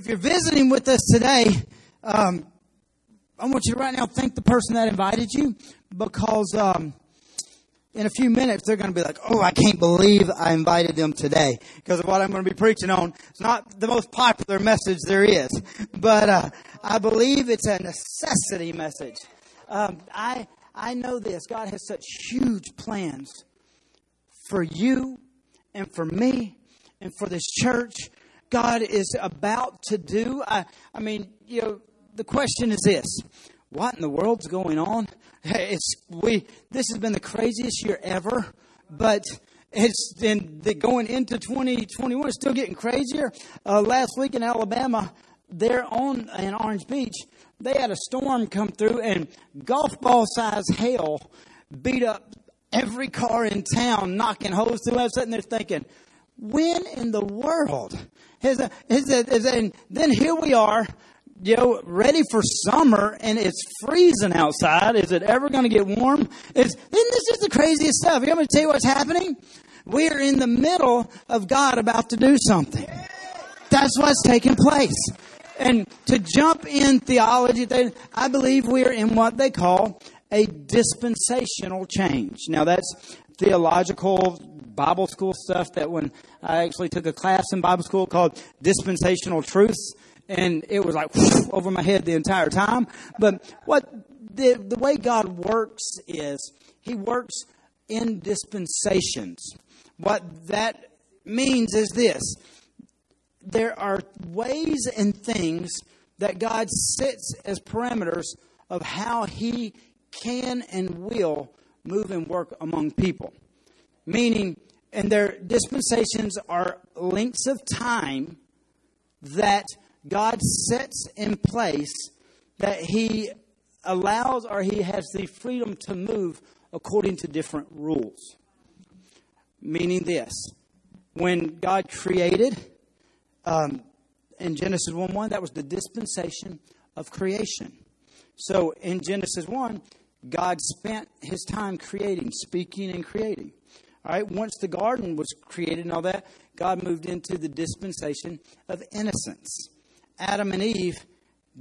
if you're visiting with us today, um, I want you to right now thank the person that invited you because um, in a few minutes they're going to be like, "Oh, I can't believe I invited them today because of what I'm going to be preaching on." It's not the most popular message there is, but uh, I believe it's a necessity message. Um, I I know this. God has such huge plans for you and for me and for this church. God is about to do. I, I mean, you know, the question is this: What in the world's going on? It's we. This has been the craziest year ever, but it's been going into 2021. It's still getting crazier. Uh, last week in Alabama, there on in Orange Beach, they had a storm come through and golf ball size hail beat up every car in town, knocking holes through. I was sitting there thinking, when in the world is? Is? Is? And then here we are you know, ready for summer and it's freezing outside. Is it ever going to get warm? Is, isn't this just the craziest stuff? You want me to tell you what's happening? We are in the middle of God about to do something. That's what's taking place. And to jump in theology, I believe we are in what they call a dispensational change. Now that's theological Bible school stuff that when I actually took a class in Bible school called dispensational truths, and it was like whoosh, over my head the entire time. But what the, the way God works is He works in dispensations. What that means is this there are ways and things that God sets as parameters of how He can and will move and work among people. Meaning, and their dispensations are lengths of time that God sets in place that He allows or He has the freedom to move according to different rules. Meaning this when God created um, in Genesis 1 1, that was the dispensation of creation. So in Genesis 1, God spent his time creating, speaking, and creating. All right, once the garden was created and all that, God moved into the dispensation of innocence. Adam and Eve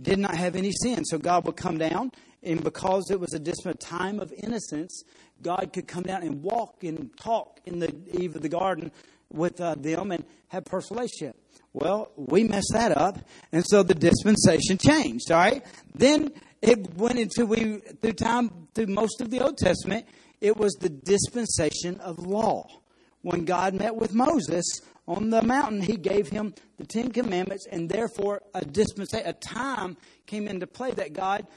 did not have any sin. So God would come down, and because it was a distant time of innocence, God could come down and walk and talk in the eve of the garden with uh, them and have personal relationship. Well, we messed that up, and so the dispensation changed. All right, then it went into we through time through most of the Old Testament. It was the dispensation of law. When God met with Moses, on the mountain, he gave him the Ten Commandments, and therefore a dispensation, a time came into play that God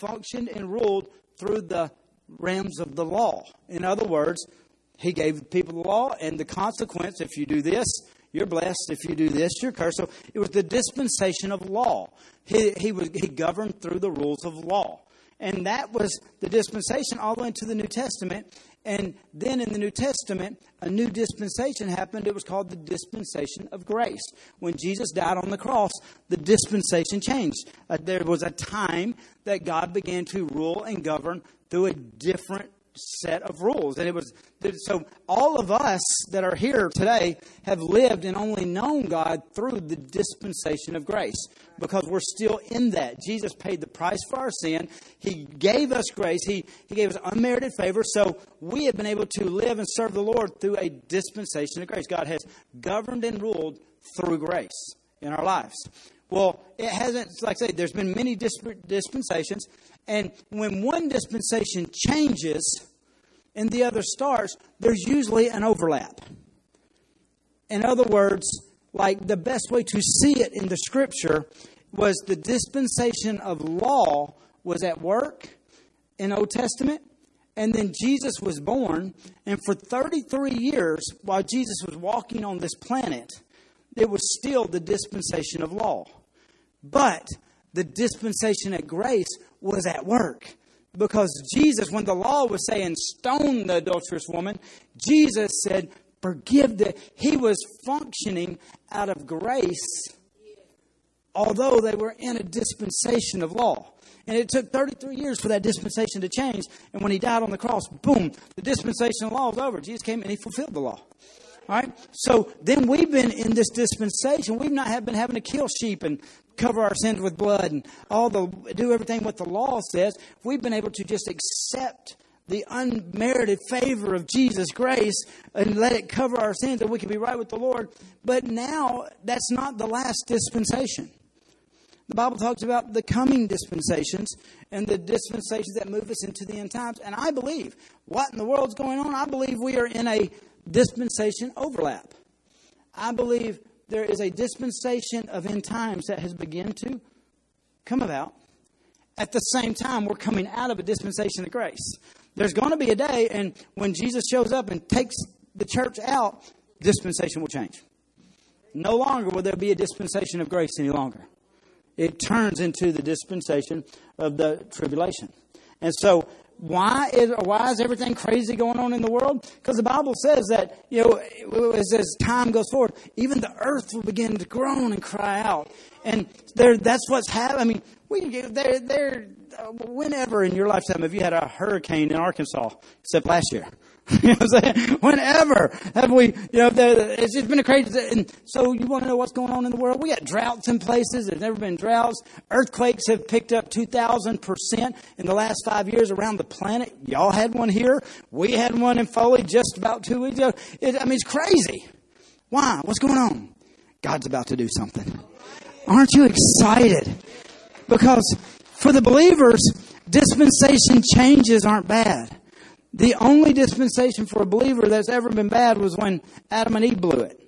functioned and ruled through the realms of the law. In other words, he gave people the law, and the consequence, if you do this, you're blessed. If you do this, you're cursed. So it was the dispensation of law. He, he, was, he governed through the rules of law. And that was the dispensation all the way into the New Testament. And then in the New Testament, a new dispensation happened. It was called the dispensation of grace. When Jesus died on the cross, the dispensation changed. Uh, there was a time that God began to rule and govern through a different set of rules. And it was so all of us that are here today have lived and only known God through the dispensation of grace because we're still in that. Jesus paid the price for our sin. He gave us grace. He, he gave us unmerited favor. So we have been able to live and serve the Lord through a dispensation of grace. God has governed and ruled through grace in our lives. Well, it hasn't, like I say, there's been many dispensations. And when one dispensation changes and the other starts, there's usually an overlap. In other words, like the best way to see it in the scripture was the dispensation of law was at work in Old Testament, and then Jesus was born, and for 33 years, while Jesus was walking on this planet, it was still the dispensation of law. But the dispensation of grace was at work. Because Jesus, when the law was saying stone the adulterous woman, Jesus said, forgive the. He was functioning out of grace, although they were in a dispensation of law. And it took 33 years for that dispensation to change. And when he died on the cross, boom, the dispensation of law was over. Jesus came and he fulfilled the law. All right. So then we've been in this dispensation. We've not been having to kill sheep and cover our sins with blood and all the do everything what the law says. We've been able to just accept the unmerited favor of Jesus' grace and let it cover our sins that we can be right with the Lord. But now that's not the last dispensation. The Bible talks about the coming dispensations and the dispensations that move us into the end times. And I believe what in the world's going on? I believe we are in a dispensation overlap. I believe there is a dispensation of end times that has begun to come about. At the same time, we're coming out of a dispensation of grace. There's going to be a day, and when Jesus shows up and takes the church out, dispensation will change. No longer will there be a dispensation of grace any longer. It turns into the dispensation of the tribulation. And so, why is why is everything crazy going on in the world? Because the Bible says that you know as, as time goes forward, even the earth will begin to groan and cry out, and there that's what's happening. I mean, we there there whenever in your lifetime have you had a hurricane in Arkansas, except last year? you know what I'm saying? Whenever have we, you know, the, it's just been a crazy, and so you want to know what's going on in the world? We got droughts in places. There's never been droughts. Earthquakes have picked up 2,000% in the last five years around the planet. Y'all had one here. We had one in Foley just about two weeks ago. It, I mean, it's crazy. Why? What's going on? God's about to do something. Aren't you excited? Because for the believers, dispensation changes aren't bad. The only dispensation for a believer that's ever been bad was when Adam and Eve blew it.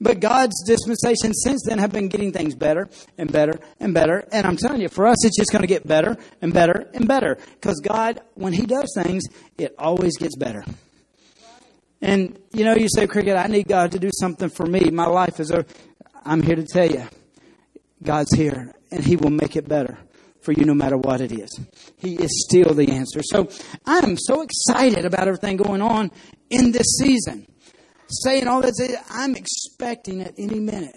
But God's dispensation since then have been getting things better and better and better. And I'm telling you, for us, it's just going to get better and better and better. Because God, when He does things, it always gets better. And, you know, you say, Cricket, I need God to do something for me. My life is i'm here to tell you, God's here, and He will make it better for you no matter what it is. He is still the answer. So I am so excited about everything going on in this season. Saying all that, I'm expecting at any minute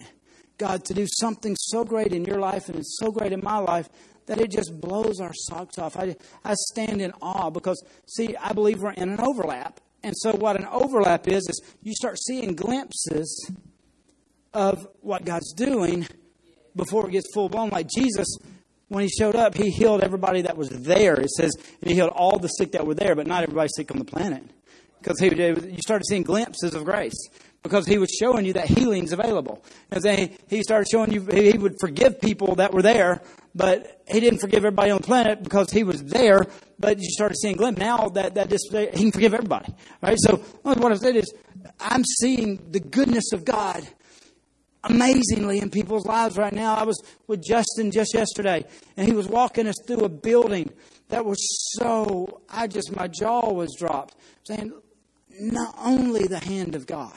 God to do something so great in your life and it's so great in my life that it just blows our socks off. I, I stand in awe because, see, I believe we're in an overlap. And so, what an overlap is, is you start seeing glimpses of what God's doing before it gets full blown. Like Jesus when he showed up, he healed everybody that was there. It says, and he healed all the sick that were there, but not everybody sick on the planet. Because he, you started seeing glimpses of grace. Because he was showing you that healing's available. And then he started showing you, he would forgive people that were there, but he didn't forgive everybody on the planet because he was there. But you started seeing glimpses. Now that, that display, he can forgive everybody. Right? So what I said is, I'm seeing the goodness of God amazingly in people's lives right now. I was with Justin just yesterday, and he was walking us through a building that was so, I just, my jaw was dropped, saying, not only the hand of God.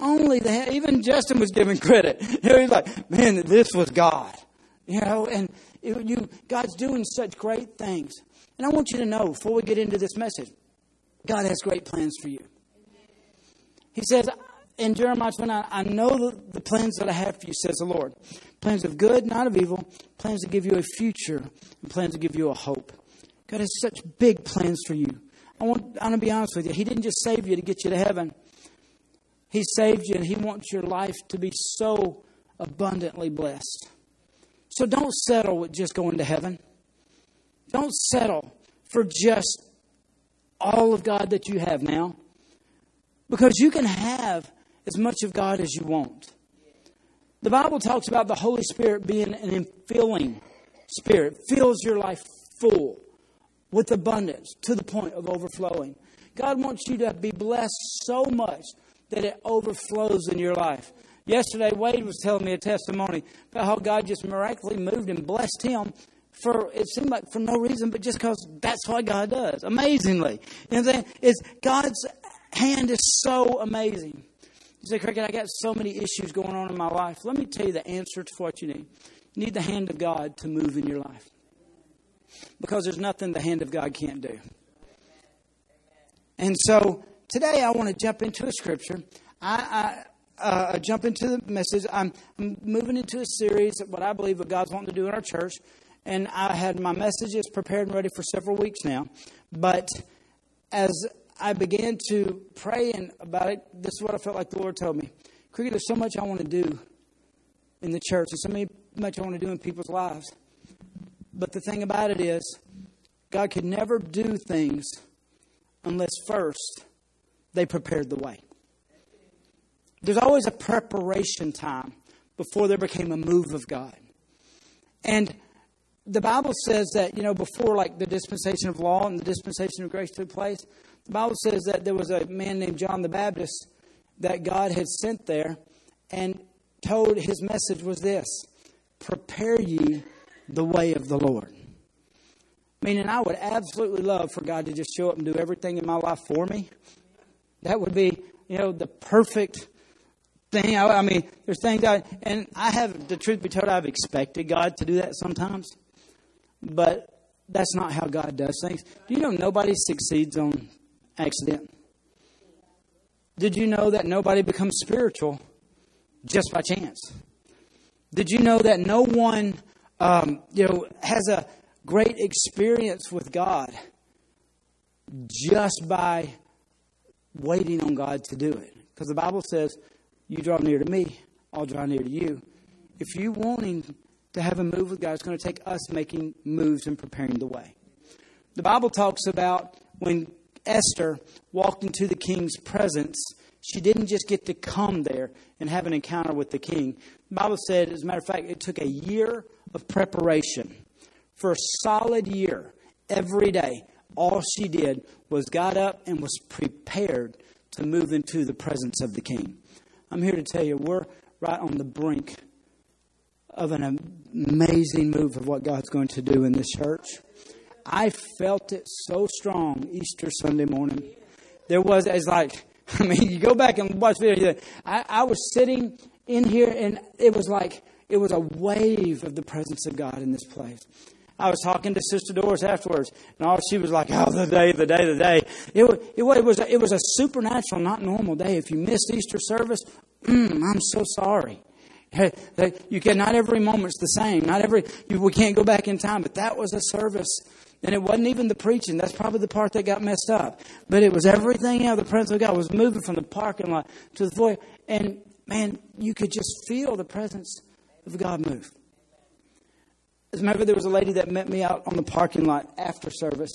Only the hand, even Justin was giving credit. Know, he's like, man, this was God. You know, and it, you, God's doing such great things. And I want you to know, before we get into this message, God has great plans for you. He says, in Jeremiah 29, I know the, plans that I have for you, says the Lord. Plans of good, not of evil. Plans to give you a future, and plans to give you a hope. God has such big plans for you. I want, I want to be honest with you. He didn't just save you to get you to heaven. He saved you, and He wants your life to be so abundantly blessed. So don't settle with just going to heaven. Don't settle for just all of God that you have now. Because you can have as much of God as you want. The Bible talks about the Holy Spirit being an infilling spirit, fills your life full with abundance to the point of overflowing. God wants you to be blessed so much that it overflows in your life. Yesterday, Wade was telling me a testimony about how God just miraculously moved and blessed him for it seemed like for no reason, but just because that's what God does. Amazingly. You know what I'm saying? It's God's hand is so amazing. You say, Cricket, I got so many issues going on in my life. Let me tell you the answer to what you need. You need the hand of God to move in your life. Because there's nothing the hand of God can't do. And so today I want to jump into a scripture. I, I uh, jump into the message. I'm, I'm moving into a series of what I believe what God's wanting to do in our church. And I had my messages prepared and ready for several weeks now. But as I began to pray and about it. This is what I felt like the Lord told me. Cricket, there's so much I want to do in the church. There's so many, much I want to do in people's lives. But the thing about it is, God could never do things unless first they prepared the way. There's always a preparation time before there became a move of God. And the Bible says that, you know, before like the dispensation of law and the dispensation of grace took place, the Bible says that there was a man named John the Baptist that God had sent there and told his message was this prepare ye the way of the Lord. Meaning, I would absolutely love for God to just show up and do everything in my life for me. That would be, you know, the perfect thing. I, I mean, there's things I, and I have, the truth be told, I've expected God to do that sometimes. But that's not how God does things. Do you know nobody succeeds on accident? Did you know that nobody becomes spiritual just by chance? Did you know that no one, um, you know, has a great experience with God just by waiting on God to do it? Because the Bible says, "You draw near to me, I'll draw near to you." If you wanting to have a move with God, it's going to take us making moves and preparing the way. The Bible talks about when Esther walked into the king's presence, she didn't just get to come there and have an encounter with the king. The Bible said, as a matter of fact, it took a year of preparation. For a solid year, every day, all she did was got up and was prepared to move into the presence of the king. I'm here to tell you, we're right on the brink of an amazing move of what God's going to do in this church. I felt it so strong Easter Sunday morning. There was, it's like, I mean, you go back and watch video. I, I was sitting in here, and it was like it was a wave of the presence of God in this place. I was talking to Sister Doris afterwards, and all she was like, "Oh, the day, the day, the day." It was, it, it was, a, it was a supernatural, not normal day. If you missed Easter service, mm, I'm so sorry. You can not every moment's the same. Not every you, we can't go back in time, but that was a service and it wasn't even the preaching. That's probably the part that got messed up. But it was everything else. The presence of God was moving from the parking lot to the foyer. And man, you could just feel the presence of God move. Fact, there was a lady that met me out on the parking lot after service.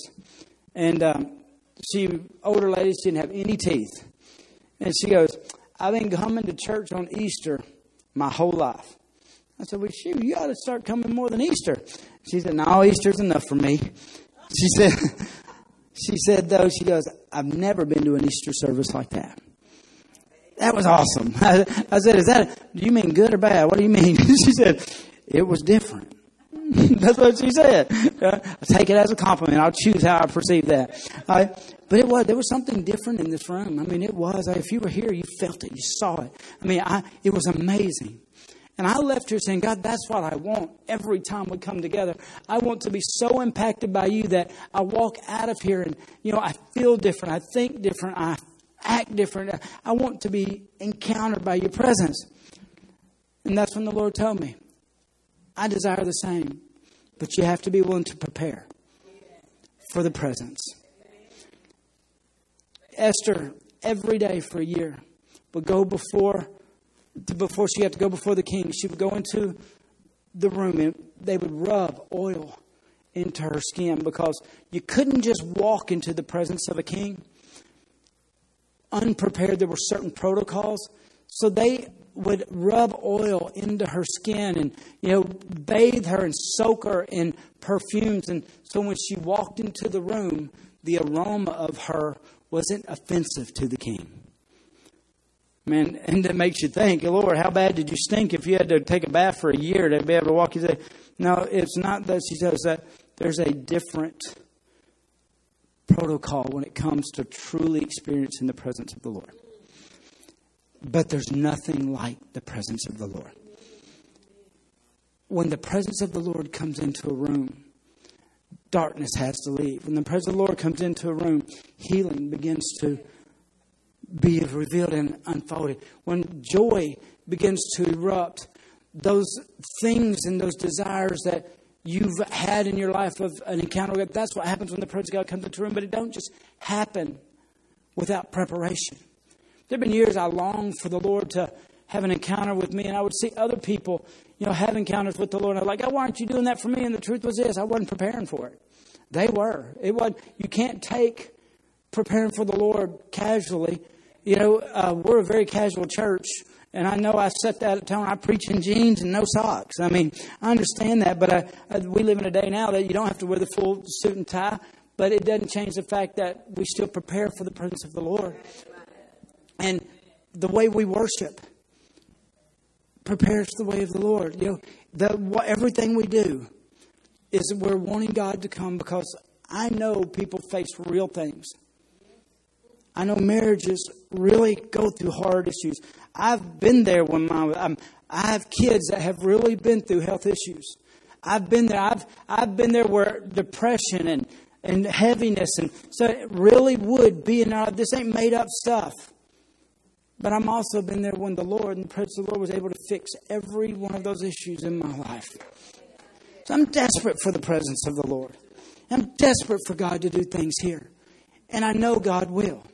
And um, she, older lady, she didn't have any teeth. And she goes, I've been coming to church on Easter my whole life. I said, Well, shoot, you ought to start coming more than Easter. She said, No, Easter's enough for me. She said, She said, though, she goes, I've never been to an Easter service like that. That was awesome. I, I said, Is that, do you mean good or bad? What do you mean? she said, It was different. That's what she said. I take it as a compliment. I'll choose how I perceive that. Uh, but it was there was something different in this room. I mean, it was. If you were here, you felt it, you saw it. I mean, I, it was amazing. And I left here saying, God, that's what I want every time we come together. I want to be so impacted by you that I walk out of here and, you know, I feel different. I think different. I act different. I want to be encountered by your presence. And that's when the Lord told me, I desire the same, but you have to be willing to prepare for the presence. Esther, every day for a year, would go before to, before she had to go before the king, she would go into the room and they would rub oil into her skin because you couldn't just walk into the presence of a king unprepared. There were certain protocols. So they would rub oil into her skin and, you know, bathe her and soak her in perfumes. And so when she walked into the room, the aroma of her wasn't offensive to the king. Man, and it makes you think, Lord, how bad did you stink if you had to take a bath for a year to be able to walk you there? No, it's not that she says that there's a different protocol when it comes to truly experiencing the presence of the Lord. But there's nothing like the presence of the Lord. When the presence of the Lord comes into a room, darkness has to leave. When the presence of the Lord comes into a room, healing begins to be revealed and unfolded. When joy begins to erupt, those things and those desires that you've had in your life of an encounter with that's what happens when the presence of God comes into the room. But it don't just happen without preparation. There have been years I longed for the Lord to have an encounter with me, and I would see other people, you know, have encounters with the Lord. And I'm like, oh, why aren't you doing that for me? And the truth was this: I wasn't preparing for it. They were. It was. You can't take preparing for the Lord casually. You know, uh, we're a very casual church. And I know I set that tone. I preach in jeans and no socks. I mean, I understand that, but I, I, we live in a day now that you don't have to wear the full suit and tie, but it doesn't change the fact that we still prepare for the presence of the Lord. And the way we worship prepares the way of the Lord. You know, the, everything we do is we're wanting God to come because I know people face real things. I know marriages really go through hard issues. I've been there when my I'm, I have kids that have really been through health issues. I've been there. I've I've been there where depression and and heaviness and so it really would be in our this ain't made up stuff. But I'm also been there when the Lord and the presence of the Lord was able to fix every one of those issues in my life. So I'm desperate for the presence of the Lord. I'm desperate for God to do things here. And I know God will.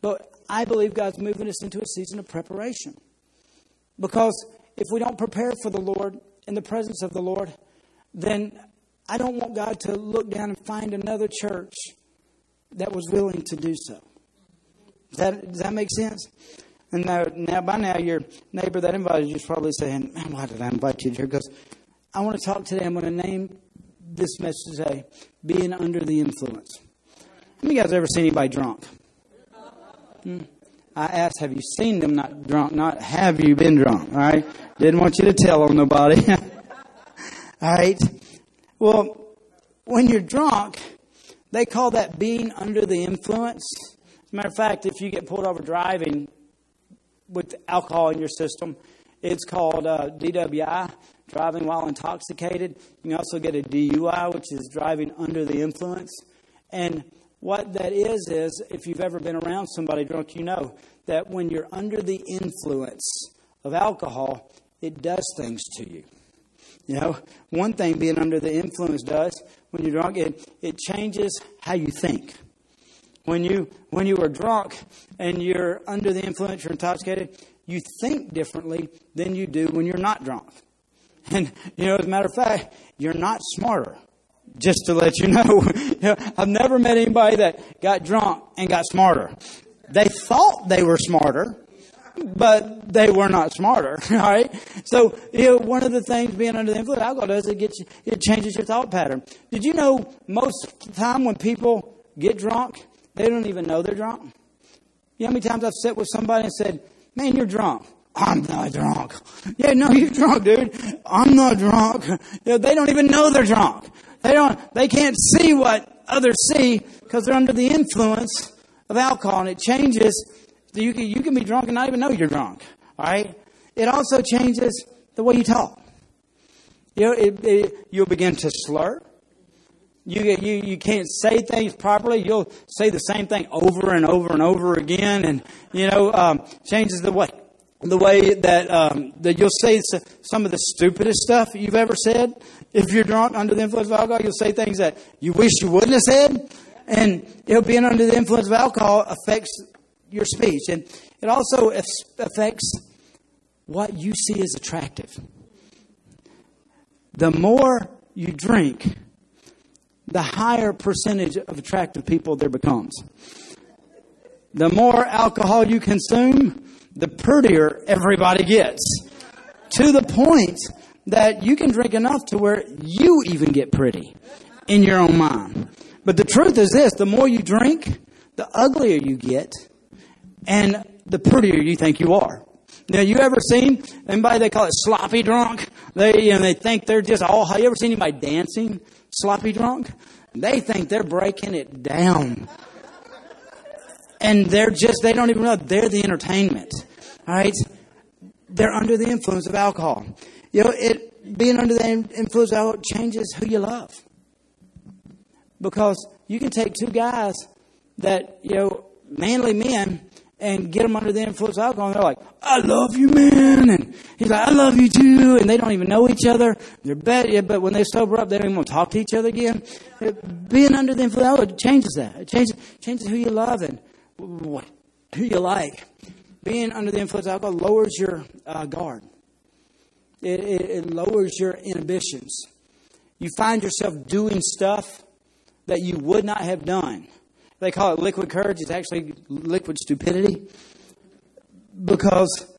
But I believe God's moving us into a season of preparation. Because if we don't prepare for the Lord in the presence of the Lord, then I don't want God to look down and find another church that was willing to do so. Does that, does that make sense? And now, now, by now, your neighbor that invited you is probably saying, Man, why did I invite you here? Because I want to talk today. I'm going to name this message today Being Under the Influence. Of you guys ever seen anybody drunk? I asked, have you seen them not drunk? Not have you been drunk? All right. Didn't want you to tell on nobody. all right. Well, when you're drunk, they call that being under the influence. As a matter of fact, if you get pulled over driving with alcohol in your system, it's called uh, DWI, driving while intoxicated. You can also get a DUI, which is driving under the influence. And what that is, is if you've ever been around somebody drunk, you know that when you're under the influence of alcohol, it does things to you. You know, one thing being under the influence does when you're drunk, it, it changes how you think. When you when you are drunk and you're under the influence, you're intoxicated, you think differently than you do when you're not drunk. And you know, as a matter of fact, you're not smarter just to let you know. I've never met anybody that got drunk and got smarter. They thought they were smarter, but they were not smarter. All right. So, you know, one of the things being under the influence of alcohol does it gets you, it changes your thought pattern. Did you know most of the time when people get drunk, they don't even know they're drunk? You know how many times I've sat with somebody and said, "Man, you're drunk." I'm not drunk. Yeah, no, you're drunk, dude. I'm not drunk. You know, they don't even know they're drunk. They don't, they can't see what others see because they're under the influence of alcohol and it changes. You can, you can be drunk and not even know you're drunk. All right. It also changes the way you talk. You know, it, it, you'll begin to slur. You, you, you can't say things properly. You'll say the same thing over and over and over again, and you know um, changes the way the way that um, that you'll say some of the stupidest stuff you've ever said. If you're drunk under the influence of alcohol, you'll say things that you wish you wouldn't have said. And you know, being under the influence of alcohol affects your speech, and it also affects what you see as attractive. The more you drink, the higher percentage of attractive people there becomes. The more alcohol you consume, the prettier everybody gets. To the point that you can drink enough to where you even get pretty in your own mind. But the truth is this the more you drink, the uglier you get, and the prettier you think you are. Now, you ever seen anybody they call it sloppy drunk? They you know, they think they're just all. Have you ever seen anybody dancing sloppy drunk? They think they're breaking it down and they're just, they don't even know they're the entertainment. All right? They're under the influence of alcohol. You know, it, being under the influence of alcohol changes who you love. Because you can take two guys that, you know, manly men, and get them under the influence of alcohol. And they're like, I love you, man. And he's like, I love you too. And they don't even know each other. They're bad, but when they sober up, they don't even want to talk to each other again. Being under the influence of alcohol changes that. It changes, changes who you love. And who you like. Being under the influence of alcohol lowers your uh, guard. It, it, it lowers your inhibitions. You find yourself doing stuff that you would not have done. They call it liquid courage. It's actually liquid stupidity. Because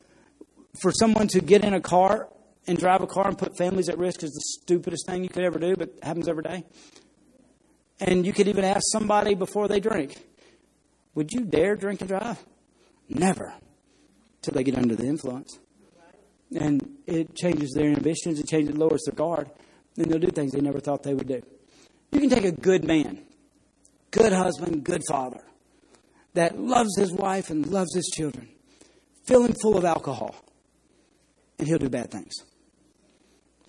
for someone to get in a car and drive a car and put families at risk is the stupidest thing you could ever do, but it happens every day. And you could even ask somebody before they drink, would you dare drink and drive? Never. Till they get under the influence. And it changes their inhibitions, it changes, lowers their guard, and they'll do things they never thought they would do. You can take a good man, good husband, good father, that loves his wife and loves his children, fill him full of alcohol, and he'll do bad things.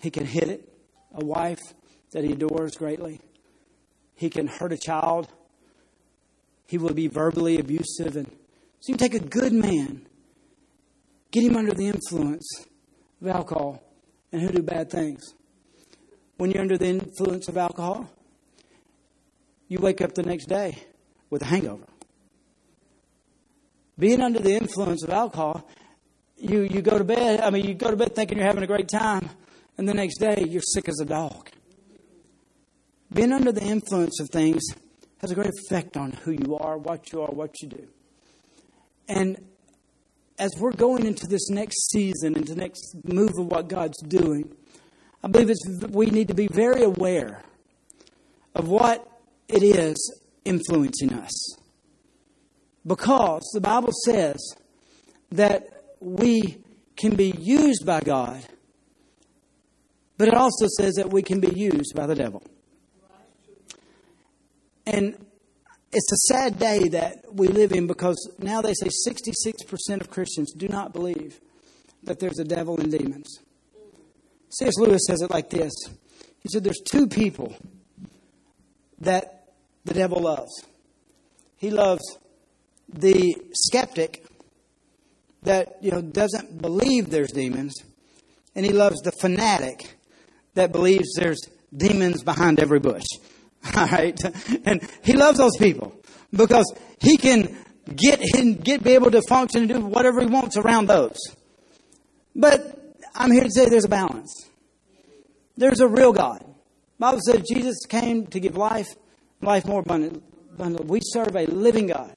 He can hit it, a wife that he adores greatly. He can hurt a child. He will be verbally abusive. And so you take a good man, get him under the influence of alcohol, and he'll do bad things. When you're under the influence of alcohol, you wake up the next day with a hangover. Being under the influence of alcohol, you, you go to bed, I mean, you go to bed thinking you're having a great time, and the next day you're sick as a dog. Being under the influence of things has a great effect on who you are, what you are, what you do. And as we're going into this next season, into the next move of what God's doing, I believe it's, we need to be very aware of what it is influencing us. Because the Bible says that we can be used by God, but it also says that we can be used by the devil. And it's a sad day that we live in because now they say 66% of Christians do not believe that there's a devil and demons. C.S. Lewis says it like this He said, There's two people that the devil loves. He loves the skeptic that you know doesn't believe there's demons, and he loves the fanatic that believes there's demons behind every bush. All right, and he loves those people because he can get get be able to function and do whatever he wants around those. But I'm here to say there's a balance. There's a real God. Bible says Jesus came to give life, life more abundant. We serve a living God.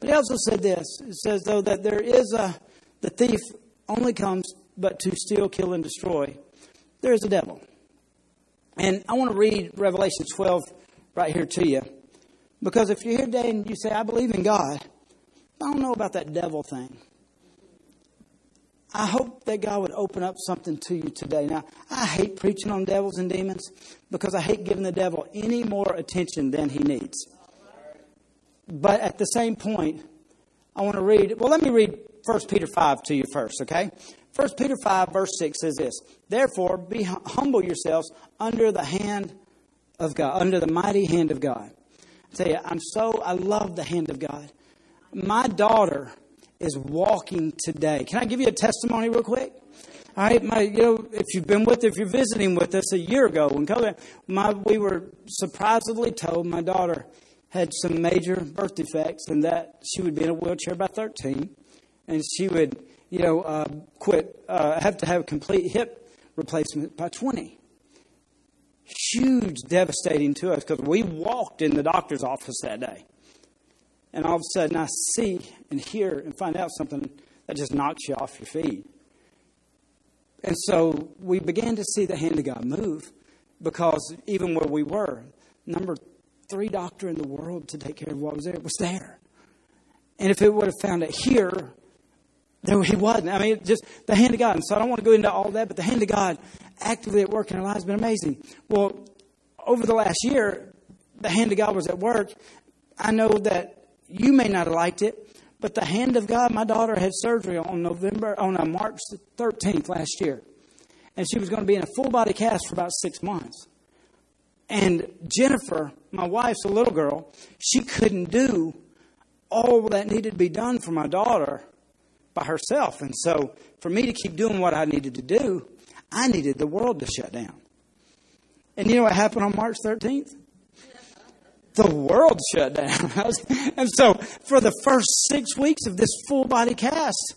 But he also said this. It says though that there is a the thief only comes but to steal, kill, and destroy. There is a devil. And I want to read Revelation 12 right here to you. Because if you're here today and you say, I believe in God, I don't know about that devil thing. I hope that God would open up something to you today. Now, I hate preaching on devils and demons because I hate giving the devil any more attention than he needs. But at the same point, I want to read, well, let me read 1 Peter 5 to you first, okay? 1 Peter 5, verse 6 says this Therefore, be humble yourselves under the hand of God, under the mighty hand of God. I tell you, I'm so, I love the hand of God. My daughter is walking today. Can I give you a testimony real quick? All right, my, you know, if you've been with, if you're visiting with us a year ago when COVID, my, we were surprisingly told my daughter had some major birth defects and that she would be in a wheelchair by 13 and she would, you know, uh, quit, uh, have to have a complete hip replacement by 20. Huge, devastating to us because we walked in the doctor's office that day. And all of a sudden I see and hear and find out something that just knocks you off your feet. And so we began to see the hand of God move because even where we were, number three doctor in the world to take care of what was there was there. And if it would have found it here, there he wasn't. I mean, just the hand of God. And so I don't want to go into all that, but the hand of God actively at work in our lives has been amazing. Well, over the last year, the hand of God was at work. I know that you may not have liked it, but the hand of God, my daughter had surgery on November, on uh, March 13th last year. And she was going to be in a full body cast for about six months. And Jennifer, my wife's a little girl, she couldn't do all that needed to be done for my daughter by herself. And so, for me to keep doing what I needed to do, I needed the world to shut down. And you know what happened on March 13th? the world shut down. and so, for the first six weeks of this full body cast,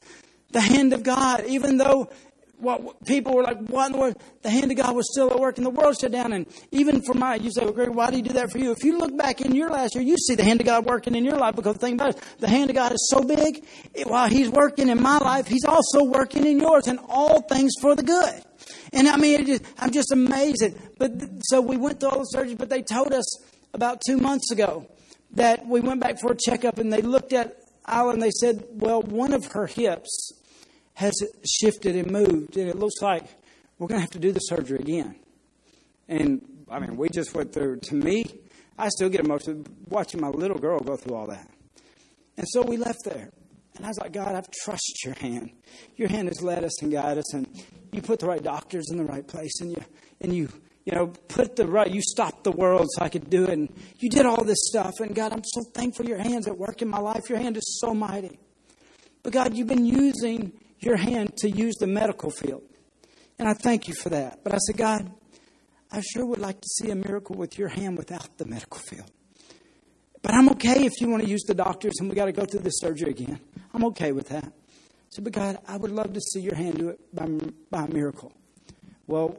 the hand of God, even though what people were like, what in the world? The hand of God was still at work and the world shut down. And even for my, you say, well, Greg, why do you do that for you? If you look back in your last year, you see the hand of God working in your life because the thing about it, the hand of God is so big. It, while He's working in my life, He's also working in yours and all things for the good. And I mean, just, I'm just amazed. But so we went through all the surgery, but they told us about two months ago that we went back for a checkup and they looked at Isla and they said, well, one of her hips has shifted and moved, and it looks like we're going to have to do the surgery again. And I mean, we just went through. To me, I still get emotional watching my little girl go through all that. And so we left there. And I was like, God, I've trusted your hand. Your hand has led us and guided us, and you put the right doctors in the right place, and you and you you know put the right. You stopped the world so I could do it, and you did all this stuff. And God, I'm so thankful your hands at work in my life. Your hand is so mighty. But God, you've been using your hand to use the medical field. And I thank you for that. But I said, God, I sure would like to see a miracle with your hand without the medical field. But I'm okay if you want to use the doctors and we got to go through the surgery again. I'm okay with that. I said, but God, I would love to see your hand do it by, by a miracle. Well,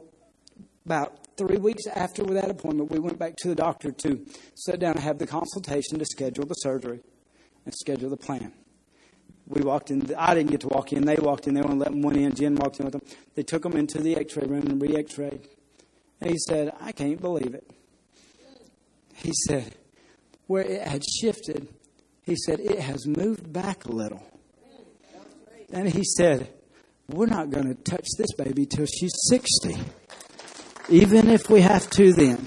about three weeks after that appointment, we went back to the doctor to sit down and have the consultation to schedule the surgery and schedule the plan we walked in. I didn't get to walk in. They walked in. They only let one in. Jen walked in with them. They took them into the X-ray room and re-X-rayed. And he said, "I can't believe it." He said, "Where it had shifted, he said it has moved back a little." And he said, "We're not going to touch this baby till she's sixty, even if we have to then."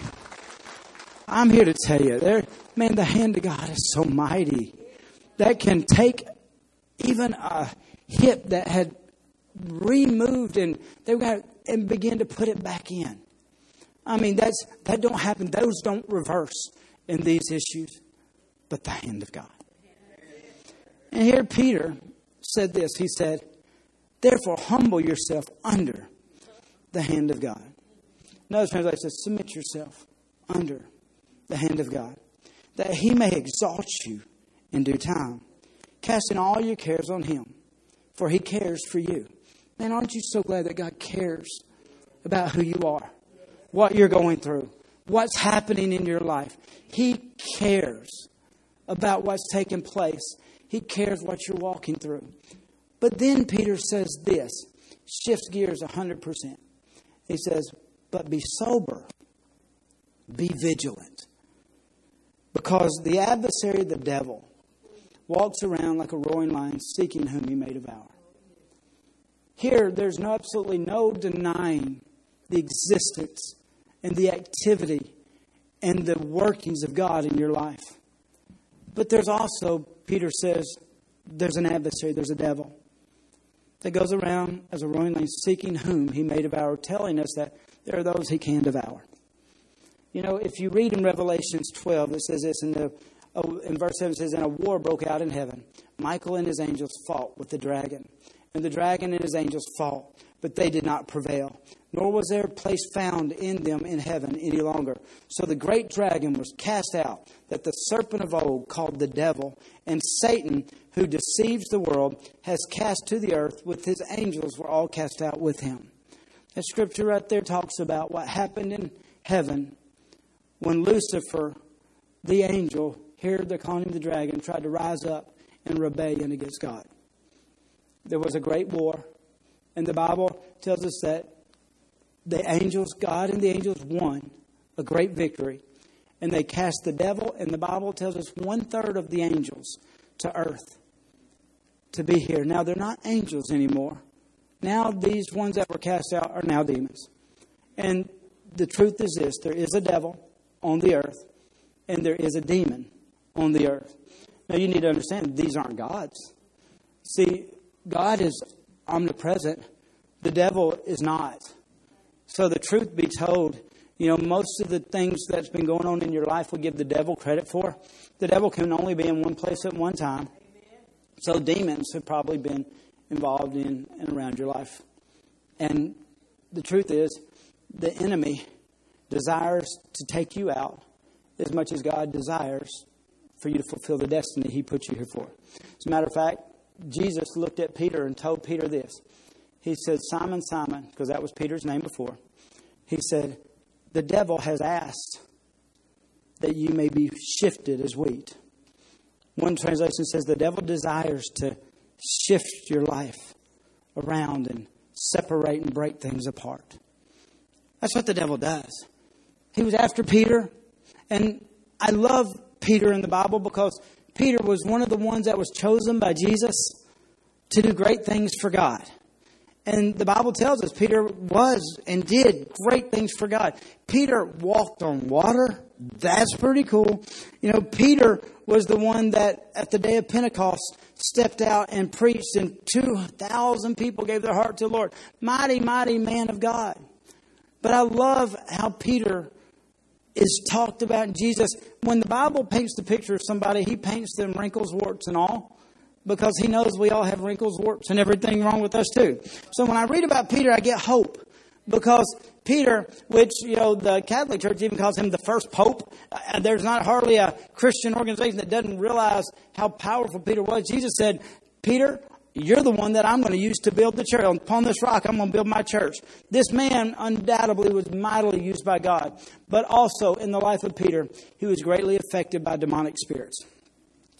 I'm here to tell you, there, man, the hand of God is so mighty that can take even a hip that had removed and they got and begin to put it back in. I mean, that's that don't happen. Those don't reverse in these issues, but the hand of God. And here Peter said this. He said, "Therefore, humble yourself under the hand of God." Another translation says, "Submit yourself under the hand of God, that He may exalt you in due time." Casting all your cares on Him, for He cares for you. Man, aren't you so glad that God cares about who you are, what you're going through, what's happening in your life? He cares about what's taking place, He cares what you're walking through. But then Peter says this shifts gears 100%. He says, But be sober, be vigilant. Because the adversary, the devil, walks around like a roaring lion, seeking whom he may devour. Here, there's no, absolutely no denying the existence and the activity and the workings of God in your life. But there's also, Peter says, there's an adversary, there's a devil that goes around as a roaring lion seeking whom he may devour, telling us that there are those he can devour. You know, if you read in Revelations 12, it says this in the in verse 7 says, And a war broke out in heaven. Michael and his angels fought with the dragon. And the dragon and his angels fought, but they did not prevail. Nor was there a place found in them in heaven any longer. So the great dragon was cast out, that the serpent of old, called the devil, and Satan, who deceives the world, has cast to the earth with his angels, were all cast out with him. That scripture right there talks about what happened in heaven when Lucifer, the angel, Herod, they're calling him the dragon, tried to rise up in rebellion against God. There was a great war, and the Bible tells us that the angels, God and the angels won a great victory, and they cast the devil, and the Bible tells us one third of the angels to earth to be here. Now, they're not angels anymore. Now, these ones that were cast out are now demons. And the truth is this there is a devil on the earth, and there is a demon on the earth. Now, you need to understand these aren't gods. See, God is omnipresent, the devil is not. So, the truth be told, you know, most of the things that's been going on in your life we give the devil credit for. The devil can only be in one place at one time. So, demons have probably been involved in and around your life. And the truth is, the enemy desires to take you out as much as God desires for you to fulfill the destiny He put you here for. As a matter of fact, Jesus looked at Peter and told Peter this. He said, Simon, Simon, because that was Peter's name before. He said, The devil has asked that you may be shifted as wheat. One translation says, The devil desires to shift your life around and separate and break things apart. That's what the devil does. He was after Peter, and I love Peter in the Bible because Peter was one of the ones that was chosen by Jesus to do great things for God. And the Bible tells us Peter was and did great things for God. Peter walked on water. That's pretty cool. You know, Peter was the one that at the day of Pentecost stepped out and preached, and 2,000 people gave their heart to the Lord. Mighty, mighty man of God. But I love how Peter is talked about in Jesus. When the Bible paints the picture of somebody, he paints them wrinkles, warts, and all because he knows we all have wrinkles, warts, and everything wrong with us too. So when I read about Peter, I get hope because Peter, which, you know, the Catholic Church even calls him the first pope. Uh, there's not hardly a Christian organization that doesn't realize how powerful Peter was. Jesus said, Peter, you're the one that I'm going to use to build the church. Upon this rock, I'm going to build my church. This man undoubtedly was mightily used by God, but also in the life of Peter, he was greatly affected by demonic spirits.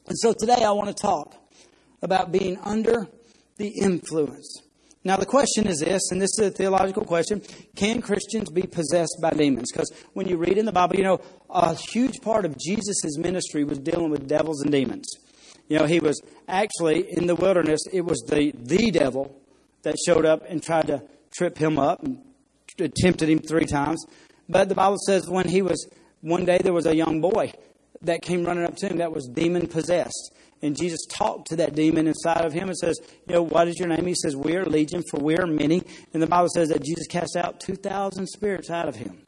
And so today I want to talk about being under the influence. Now, the question is this, and this is a theological question can Christians be possessed by demons? Because when you read in the Bible, you know, a huge part of Jesus' ministry was dealing with devils and demons. You know, he was actually in the wilderness, it was the, the devil that showed up and tried to trip him up and tempted him three times. But the Bible says when he was, one day there was a young boy that came running up to him that was demon possessed. And Jesus talked to that demon inside of him and says, You know, what is your name? He says, We are legion, for we are many. And the Bible says that Jesus cast out 2,000 spirits out of him.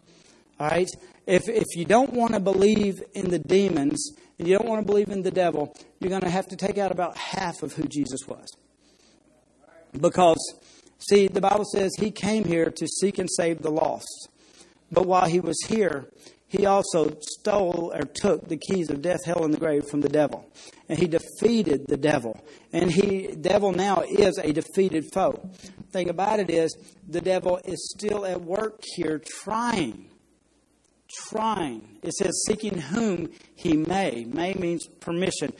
All right? If, if you don't want to believe in the demons and you don't want to believe in the devil, you're going to have to take out about half of who Jesus was. Because, see, the Bible says he came here to seek and save the lost. But while he was here, he also stole or took the keys of death, hell, and the grave from the devil. And he defeated the devil. And he devil now is a defeated foe. Thing about it is the devil is still at work here trying. Trying. It says seeking whom he may. May means permission.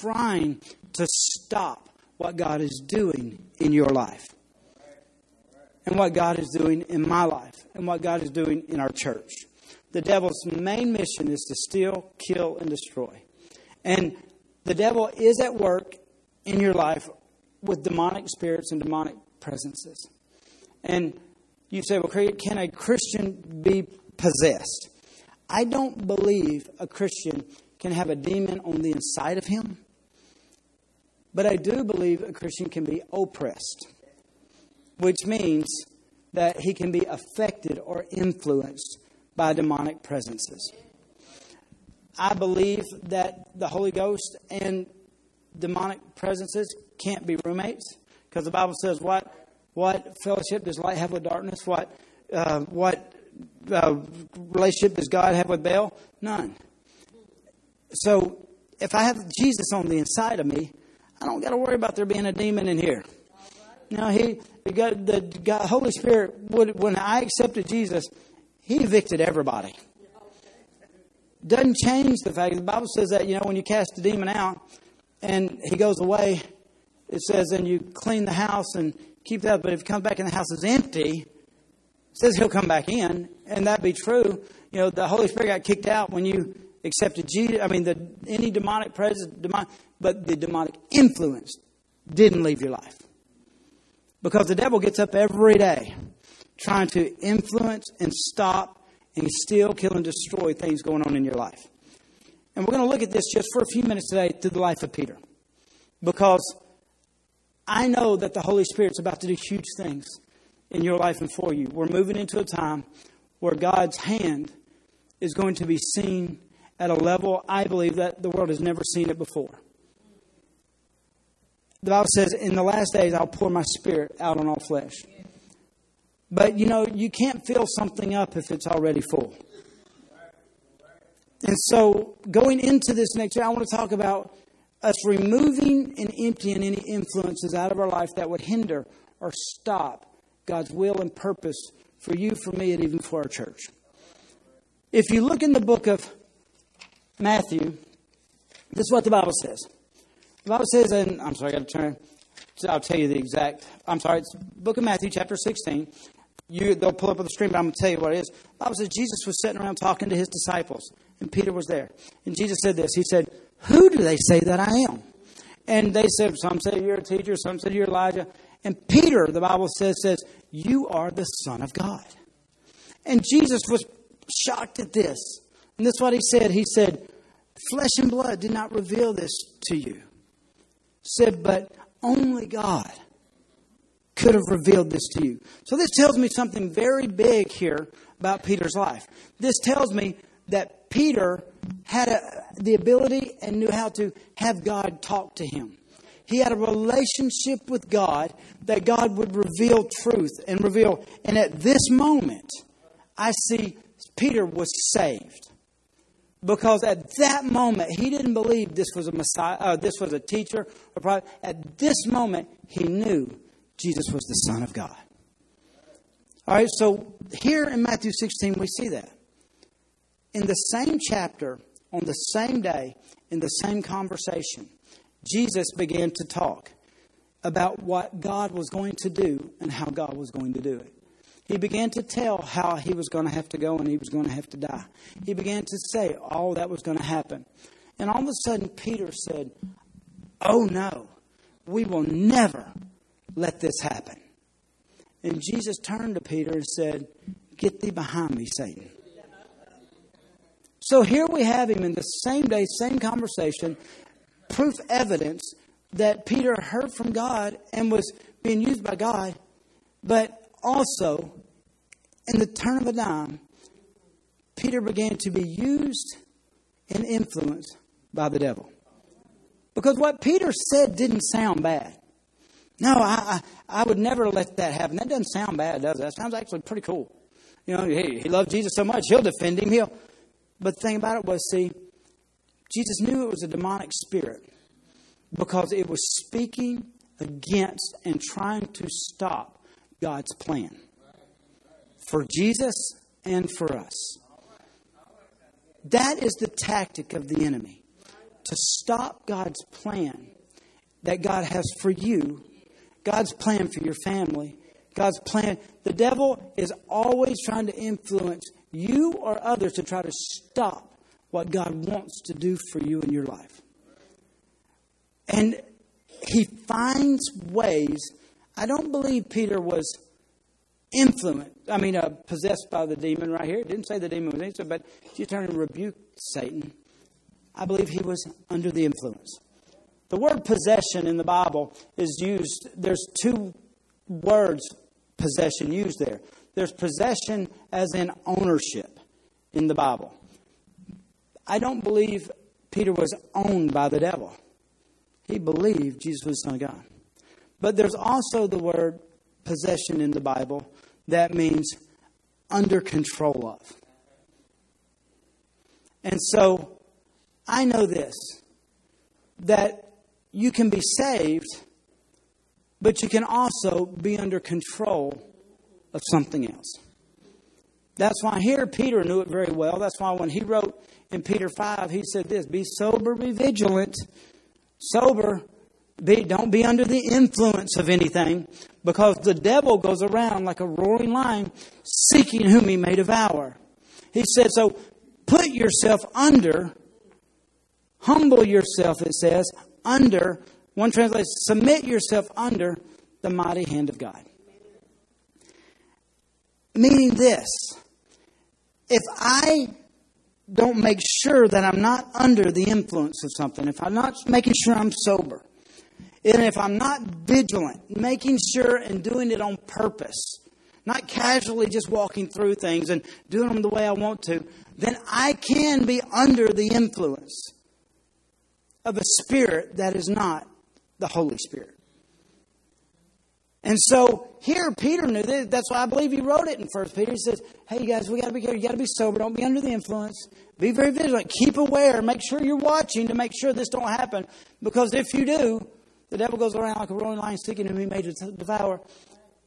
Trying to stop what God is doing in your life. And what God is doing in my life. And what God is doing in our church the devil's main mission is to steal, kill, and destroy. And the devil is at work in your life with demonic spirits and demonic presences. And you say, well, can a Christian be possessed? I don't believe a Christian can have a demon on the inside of him, but I do believe a Christian can be oppressed, which means that he can be affected or influenced by demonic presences. I believe that the Holy Ghost and demonic presences can't be roommates because the Bible says, "What what fellowship does light have with darkness? What uh, what uh, relationship does God have with Baal? None." So, if I have Jesus on the inside of me, I don't got to worry about there being a demon in here. Now, he the, the God, Holy Spirit would when I accepted Jesus, he evicted everybody. Doesn't change the fact the Bible says that, you know, when you cast the demon out and he goes away, it says, and you clean the house and keep that. But if he comes back and the house is empty, says he'll come back in. And that be true. You know, the Holy Spirit got kicked out when you accepted Jesus. I mean, the, any demonic presence, demonic, but the demonic influence didn't leave your life. Because the devil gets up every day trying to influence and stop and steal, kill, and destroy things going on in your life. And we're going to look at this just for a few minutes today through the life of Peter. Because I know that the Holy Spirit's about to do huge things in your life and for you. We're moving into a time where God's hand is going to be seen at a level I believe that the world has never seen it before. The Bible says, In the last days, I'll pour my spirit out on all flesh. But you know, you can't fill something up if it's already full. And so, going into this next year, I want to talk about us removing and emptying any influences out of our life that would hinder or stop God's will and purpose for you, for me, and even for our church. If you look in the book of Matthew, this is what the Bible says. The Bible says, and I'm sorry, I got to turn. I'll tell you the exact. I'm sorry, it's book of Matthew, chapter 16. You, they'll pull up on the screen, but I'm going to tell you what it is. The Bible says Jesus was sitting around talking to his disciples, and Peter was there. And Jesus said this. He said, Who do they say that I am? And they said, Some say you're a teacher, some say you're Elijah. And Peter, the Bible says, says, You are the Son of God. And Jesus was shocked at this. And this is what he said. He said, Flesh and blood did not reveal this to you. Said, but only God could have revealed this to you. So this tells me something very big here about Peter's life. This tells me that Peter had a, the ability and knew how to have God talk to him. He had a relationship with God that God would reveal truth and reveal. And at this moment, I see Peter was saved. Because at that moment, he didn't believe this was a Messiah, uh, this was a teacher, prophet. At this moment, he knew Jesus was the Son of God. All right, so here in Matthew 16, we see that. In the same chapter, on the same day, in the same conversation, Jesus began to talk about what God was going to do and how God was going to do it. He began to tell how he was going to have to go and he was going to have to die. He began to say all that was going to happen. And all of a sudden, Peter said, Oh no, we will never let this happen. And Jesus turned to Peter and said, Get thee behind me, Satan. So here we have him in the same day, same conversation, proof evidence that Peter heard from God and was being used by God, but also, in the turn of a dime, Peter began to be used and influenced by the devil. Because what Peter said didn't sound bad. No, I, I, I would never let that happen. That doesn't sound bad, does it? That sounds actually pretty cool. You know, he, he loved Jesus so much, he'll defend him. He'll. But the thing about it was, see, Jesus knew it was a demonic spirit because it was speaking against and trying to stop God's plan for Jesus and for us. That is the tactic of the enemy to stop God's plan that God has for you, God's plan for your family, God's plan. The devil is always trying to influence you or others to try to stop what God wants to do for you in your life. And he finds ways I don't believe Peter was influenced, I mean, uh, possessed by the demon right here. It didn't say the demon was influenced, but she turned and rebuked Satan. I believe he was under the influence. The word possession in the Bible is used, there's two words possession used there. There's possession as in ownership in the Bible. I don't believe Peter was owned by the devil. He believed Jesus was the Son of God. But there's also the word possession in the Bible that means under control of. And so I know this that you can be saved, but you can also be under control of something else. That's why here Peter knew it very well. That's why when he wrote in Peter 5, he said this Be sober, be vigilant. Sober be, don't be under the influence of anything because the devil goes around like a roaring lion seeking whom he may devour. He said, so put yourself under, humble yourself, it says, under, one translation, submit yourself under the mighty hand of God. Meaning this, if I don't make sure that I'm not under the influence of something, if I'm not making sure I'm sober, and if I'm not vigilant, making sure and doing it on purpose, not casually just walking through things and doing them the way I want to, then I can be under the influence of a spirit that is not the Holy Spirit. And so here, Peter knew that. That's why I believe he wrote it in First Peter. He says, "Hey, you guys, we got to be careful. You got to be sober. Don't be under the influence. Be very vigilant. Keep aware. Make sure you're watching to make sure this don't happen. Because if you do, the devil goes around like a roaring lion, seeking whom he may devour.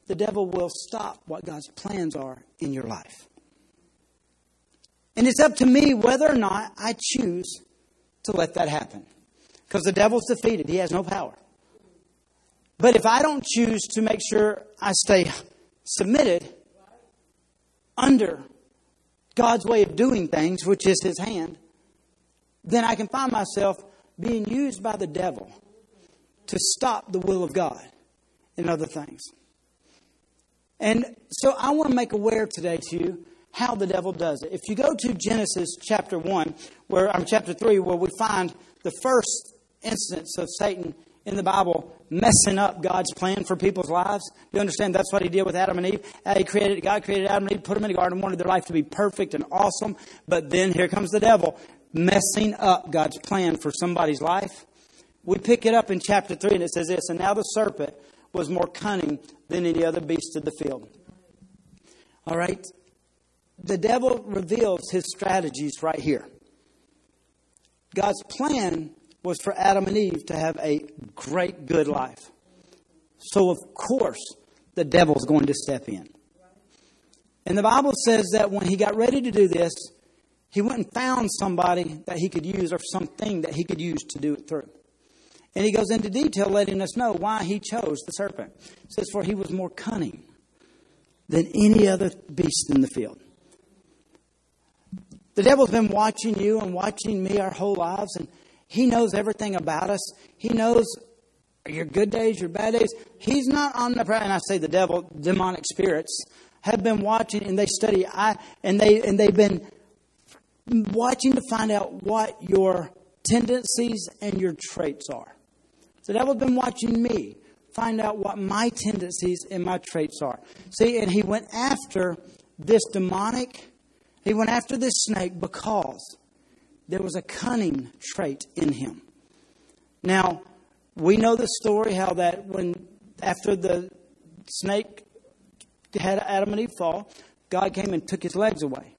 The devil will stop what God's plans are in your life. And it's up to me whether or not I choose to let that happen. Because the devil's defeated; he has no power. But if I don't choose to make sure I stay submitted under God's way of doing things, which is His hand, then I can find myself being used by the devil to stop the will of God in other things. And so I want to make aware today to you how the devil does it. If you go to Genesis chapter 1, where I'm chapter 3, where we find the first instance of Satan in the Bible messing up God's plan for people's lives. Do You understand that's what he did with Adam and Eve? Uh, he created, God created Adam and Eve, put them in the garden, wanted their life to be perfect and awesome. But then here comes the devil messing up God's plan for somebody's life. We pick it up in chapter 3 and it says this, And now the serpent was more cunning than any other beast of the field. All right? The devil reveals his strategies right here. God's plan was for Adam and Eve to have a great, good life. So, of course, the devil's going to step in. And the Bible says that when he got ready to do this, he went and found somebody that he could use or something that he could use to do it through. And he goes into detail letting us know why he chose the serpent. It says, For he was more cunning than any other beast in the field. The devil's been watching you and watching me our whole lives, and he knows everything about us. He knows your good days, your bad days. He's not omnipresent. And I say the devil, demonic spirits have been watching and they study. I and they and they've been watching to find out what your tendencies and your traits are. The devil's been watching me find out what my tendencies and my traits are. See, and he went after this demonic. He went after this snake because there was a cunning trait in him. Now, we know the story how that when after the snake had Adam and Eve fall, God came and took his legs away.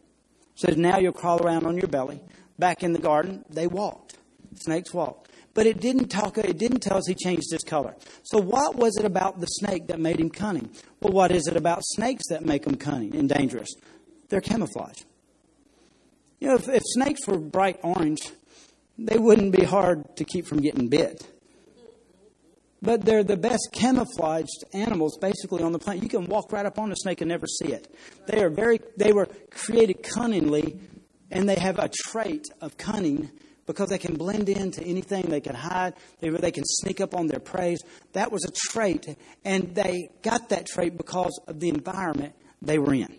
Says, now you'll crawl around on your belly. Back in the garden, they walked. Snakes walked. But it didn't talk it didn't tell us he changed his color. So what was it about the snake that made him cunning? Well, what is it about snakes that make them cunning and dangerous? They're camouflage. You know, if, if snakes were bright orange, they wouldn't be hard to keep from getting bit. But they're the best camouflaged animals basically on the planet. You can walk right up on a snake and never see it. They are very they were created cunningly and they have a trait of cunning because they can blend into anything they can hide they, they can sneak up on their prey that was a trait and they got that trait because of the environment they were in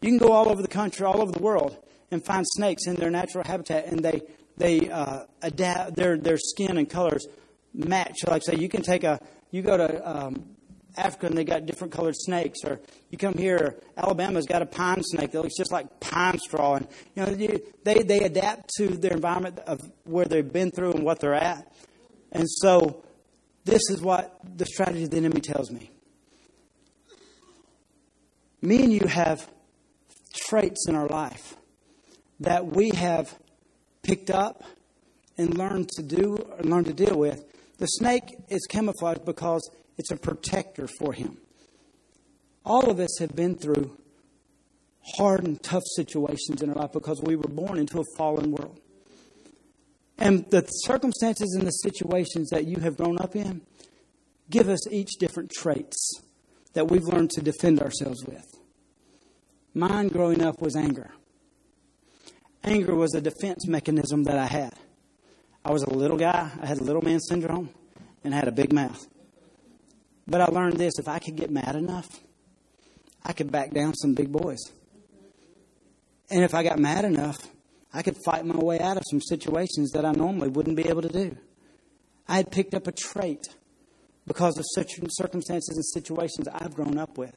you can go all over the country, all over the world, and find snakes in their natural habitat, and they they uh, adapt their their skin and colors match. Like say, you can take a you go to um, Africa and they got different colored snakes, or you come here, Alabama's got a pine snake that looks just like pine straw, and you know you, they they adapt to their environment of where they've been through and what they're at, and so this is what the strategy of the enemy tells me. Me and you have traits in our life that we have picked up and learned to do learned to deal with. The snake is camouflaged because it's a protector for him. All of us have been through hard and tough situations in our life because we were born into a fallen world. And the circumstances and the situations that you have grown up in give us each different traits that we've learned to defend ourselves with. Mine growing up was anger. Anger was a defense mechanism that I had. I was a little guy, I had little man syndrome, and I had a big mouth. But I learned this if I could get mad enough, I could back down some big boys. And if I got mad enough, I could fight my way out of some situations that I normally wouldn't be able to do. I had picked up a trait because of certain circumstances and situations I've grown up with.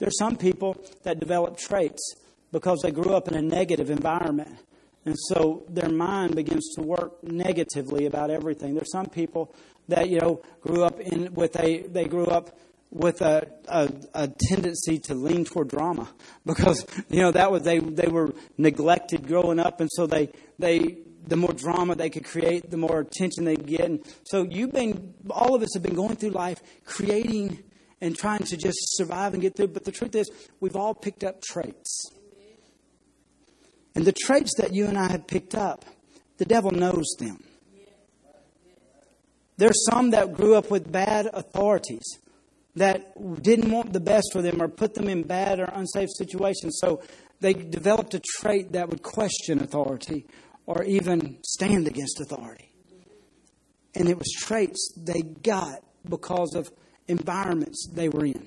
There are some people that develop traits because they grew up in a negative environment. And so their mind begins to work negatively about everything. There's some people that, you know, grew up in with a, they grew up with a, a, a, tendency to lean toward drama because you know that was they they were neglected growing up. And so they they the more drama they could create the more attention they'd get. And so you've been all of us have been going through life creating and trying to just survive and get through but the truth is we've all picked up traits and the traits that you and I have picked up the devil knows them there's some that grew up with bad authorities that didn't want the best for them or put them in bad or unsafe situations. So they developed a trait that would question authority or even stand against authority. And it was traits they got because of environments they were in.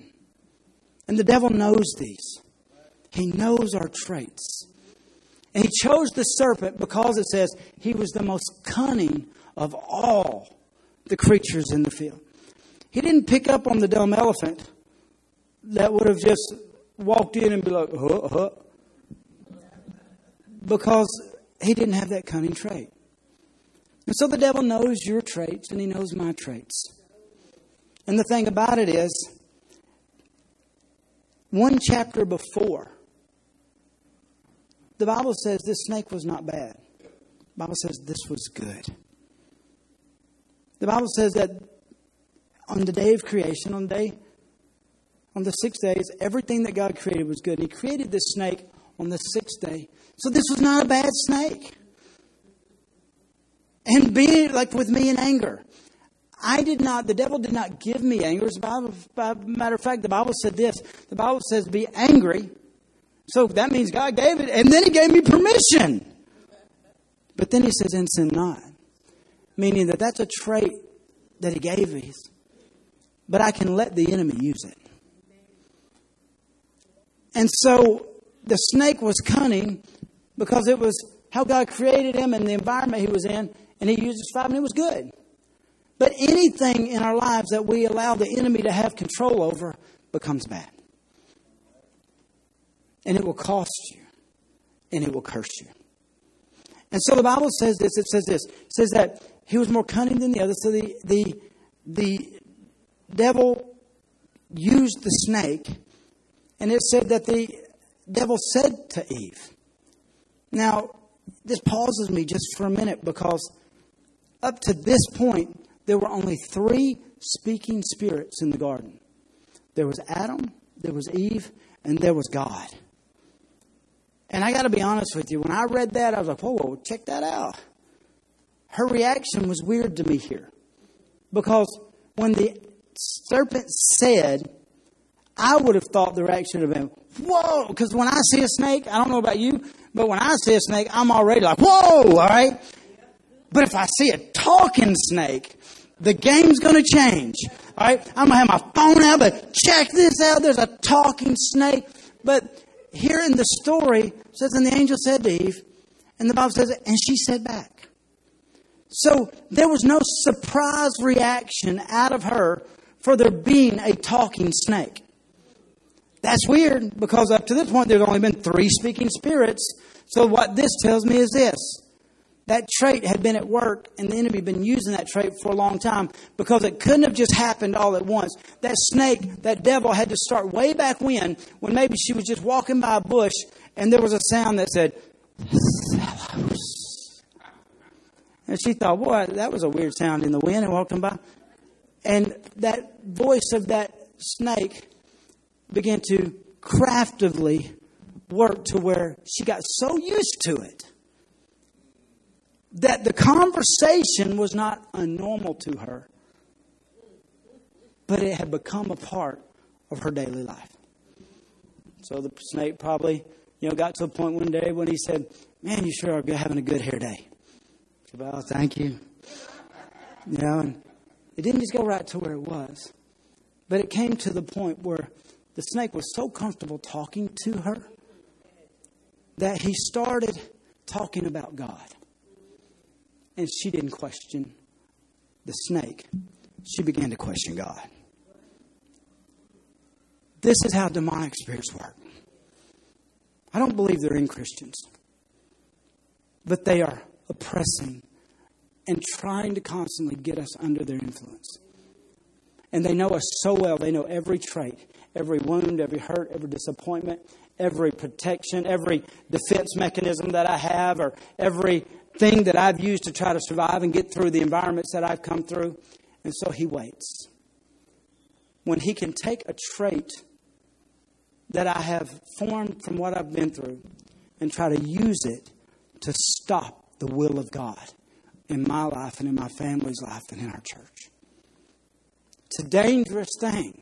And the devil knows these. He knows our traits. And he chose the serpent because it says he was the most cunning of all the creatures in the field. He didn't pick up on the dumb elephant that would have just walked in and be like, huh, huh. Because he didn't have that cunning trait. And so the devil knows your traits and he knows my traits. And the thing about it is, one chapter before, the Bible says this snake was not bad. The Bible says this was good. The Bible says that on the day of creation, on the day, on the six days, everything that God created was good. And He created this snake on the sixth day. So this was not a bad snake. And be like with me in anger. I did not, the devil did not give me anger. As a matter of fact, the Bible said this. The Bible says, be angry. So that means God gave it, and then He gave me permission. But then He says, and sin not. Meaning that that's a trait that He gave me but I can let the enemy use it. And so the snake was cunning because it was how God created him and the environment he was in, and he used his five, and it was good. But anything in our lives that we allow the enemy to have control over becomes bad. And it will cost you, and it will curse you. And so the Bible says this it says this it says that he was more cunning than the other. So the, the, the devil used the snake, and it said that the devil said to Eve. Now, this pauses me just for a minute because up to this point, there were only three speaking spirits in the garden there was Adam, there was Eve, and there was God. And I got to be honest with you, when I read that, I was like, whoa, whoa, check that out. Her reaction was weird to me here. Because when the serpent said, I would have thought the reaction would have been, whoa, because when I see a snake, I don't know about you, but when I see a snake, I'm already like, whoa, all right? But if I see a talking snake, the game's going to change. All right? I'm going to have my phone out, but check this out. There's a talking snake. But here in the story, says, and the angel said to Eve, and the Bible says, and she said back. So there was no surprise reaction out of her for there being a talking snake. That's weird because up to this point there's only been three speaking spirits. So what this tells me is this. That trait had been at work and the enemy had been using that trait for a long time because it couldn't have just happened all at once. That snake, that devil had to start way back when, when maybe she was just walking by a bush and there was a sound that said, And she thought, boy, that was a weird sound in the wind and walking by. And that voice of that snake began to craftily work to where she got so used to it that the conversation was not unnormal to her, but it had become a part of her daily life. So the snake probably, you know, got to a point one day when he said, "Man, you sure are having a good hair day." She said, "Well, thank you." You know, and it didn't just go right to where it was, but it came to the point where the snake was so comfortable talking to her that he started talking about God. And she didn't question the snake, she began to question God. This is how demonic spirits work. I don't believe they're in Christians. but they are oppressing and trying to constantly get us under their influence. And they know us so well. They know every trait, every wound, every hurt, every disappointment, every protection, every defense mechanism that I have, or every thing that I've used to try to survive and get through the environments that I've come through. And so he waits. When he can take a trait that I have formed from what I've been through and try to use it to stop the will of God in my life and in my family's life and in our church. It's a dangerous thing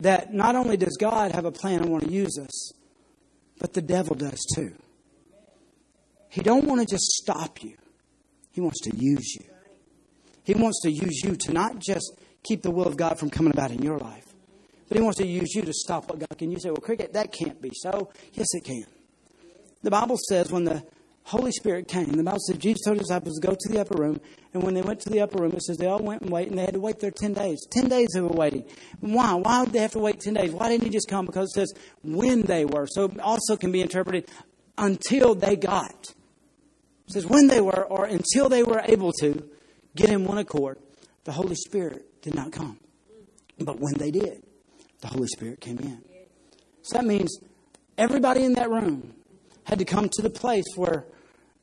that not only does God have a plan and want to use us, but the devil does too. He don't want to just stop you. He wants to use you. He wants to use you to not just keep the will of God from coming about in your life, but He wants to use you to stop what God can. You say, well, cricket, that can't be so. Yes, it can. The Bible says when the Holy Spirit came, the Bible says Jesus told his disciples to go to the upper room, and when they went to the upper room, it says they all went and waited, and they had to wait there 10 days. 10 days they were waiting. Why? Why did they have to wait 10 days? Why didn't He just come? Because it says when they were. So it also can be interpreted until they got. Says when they were, or until they were able to get in one accord, the Holy Spirit did not come. But when they did, the Holy Spirit came in. So that means everybody in that room had to come to the place where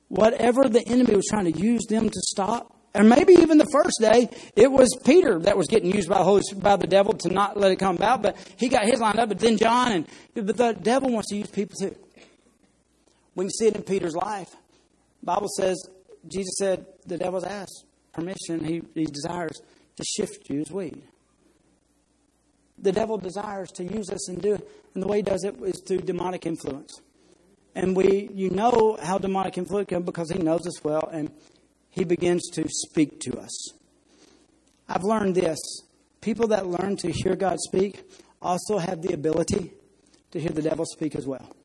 whatever the enemy was trying to use them to stop, and maybe even the first day, it was Peter that was getting used by the Holy by the devil to not let it come about, but he got his lined up, but then John and but the devil wants to use people too. We can see it in Peter's life. Bible says, Jesus said, the devil's asked permission. He, he desires to shift you as weed. The devil desires to use us and do it. And the way he does it is through demonic influence. And we, you know how demonic influence comes because he knows us well and he begins to speak to us. I've learned this. People that learn to hear God speak also have the ability to hear the devil speak as well.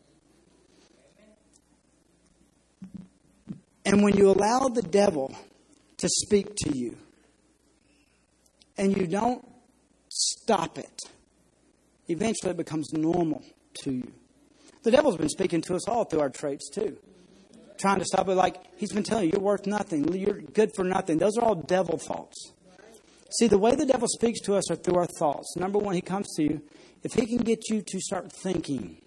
And when you allow the devil to speak to you and you don't stop it, eventually it becomes normal to you. The devil's been speaking to us all through our traits, too. Trying to stop it, like he's been telling you, you're worth nothing, you're good for nothing. Those are all devil thoughts. See, the way the devil speaks to us are through our thoughts. Number one, he comes to you. If he can get you to start thinking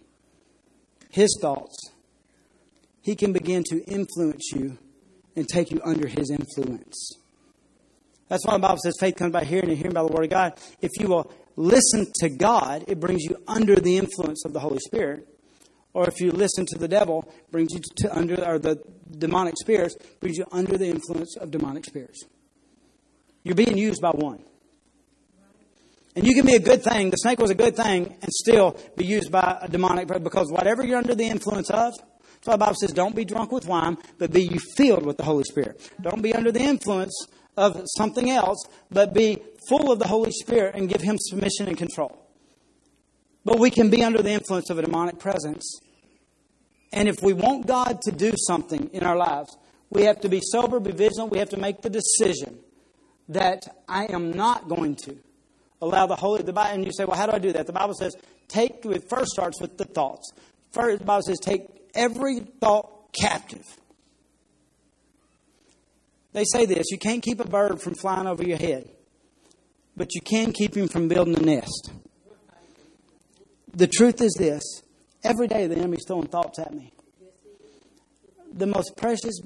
his thoughts, he can begin to influence you and take you under his influence. That's why the Bible says faith comes by hearing and hearing by the word of God. If you will listen to God, it brings you under the influence of the Holy Spirit. Or if you listen to the devil, brings you to under or the demonic spirits, brings you under the influence of demonic spirits. You're being used by one. And you can be a good thing. The snake was a good thing and still be used by a demonic because whatever you're under the influence of, so the Bible says, don't be drunk with wine, but be you filled with the Holy Spirit. Don't be under the influence of something else, but be full of the Holy Spirit and give Him submission and control. But we can be under the influence of a demonic presence. And if we want God to do something in our lives, we have to be sober, be vigilant. We have to make the decision that I am not going to allow the Holy. The Bible, and you say, well, how do I do that? The Bible says, take. It first starts with the thoughts. First, the Bible says, take every thought captive. They say this you can't keep a bird from flying over your head, but you can keep him from building a nest. The truth is this every day the enemy's throwing thoughts at me. The most precious,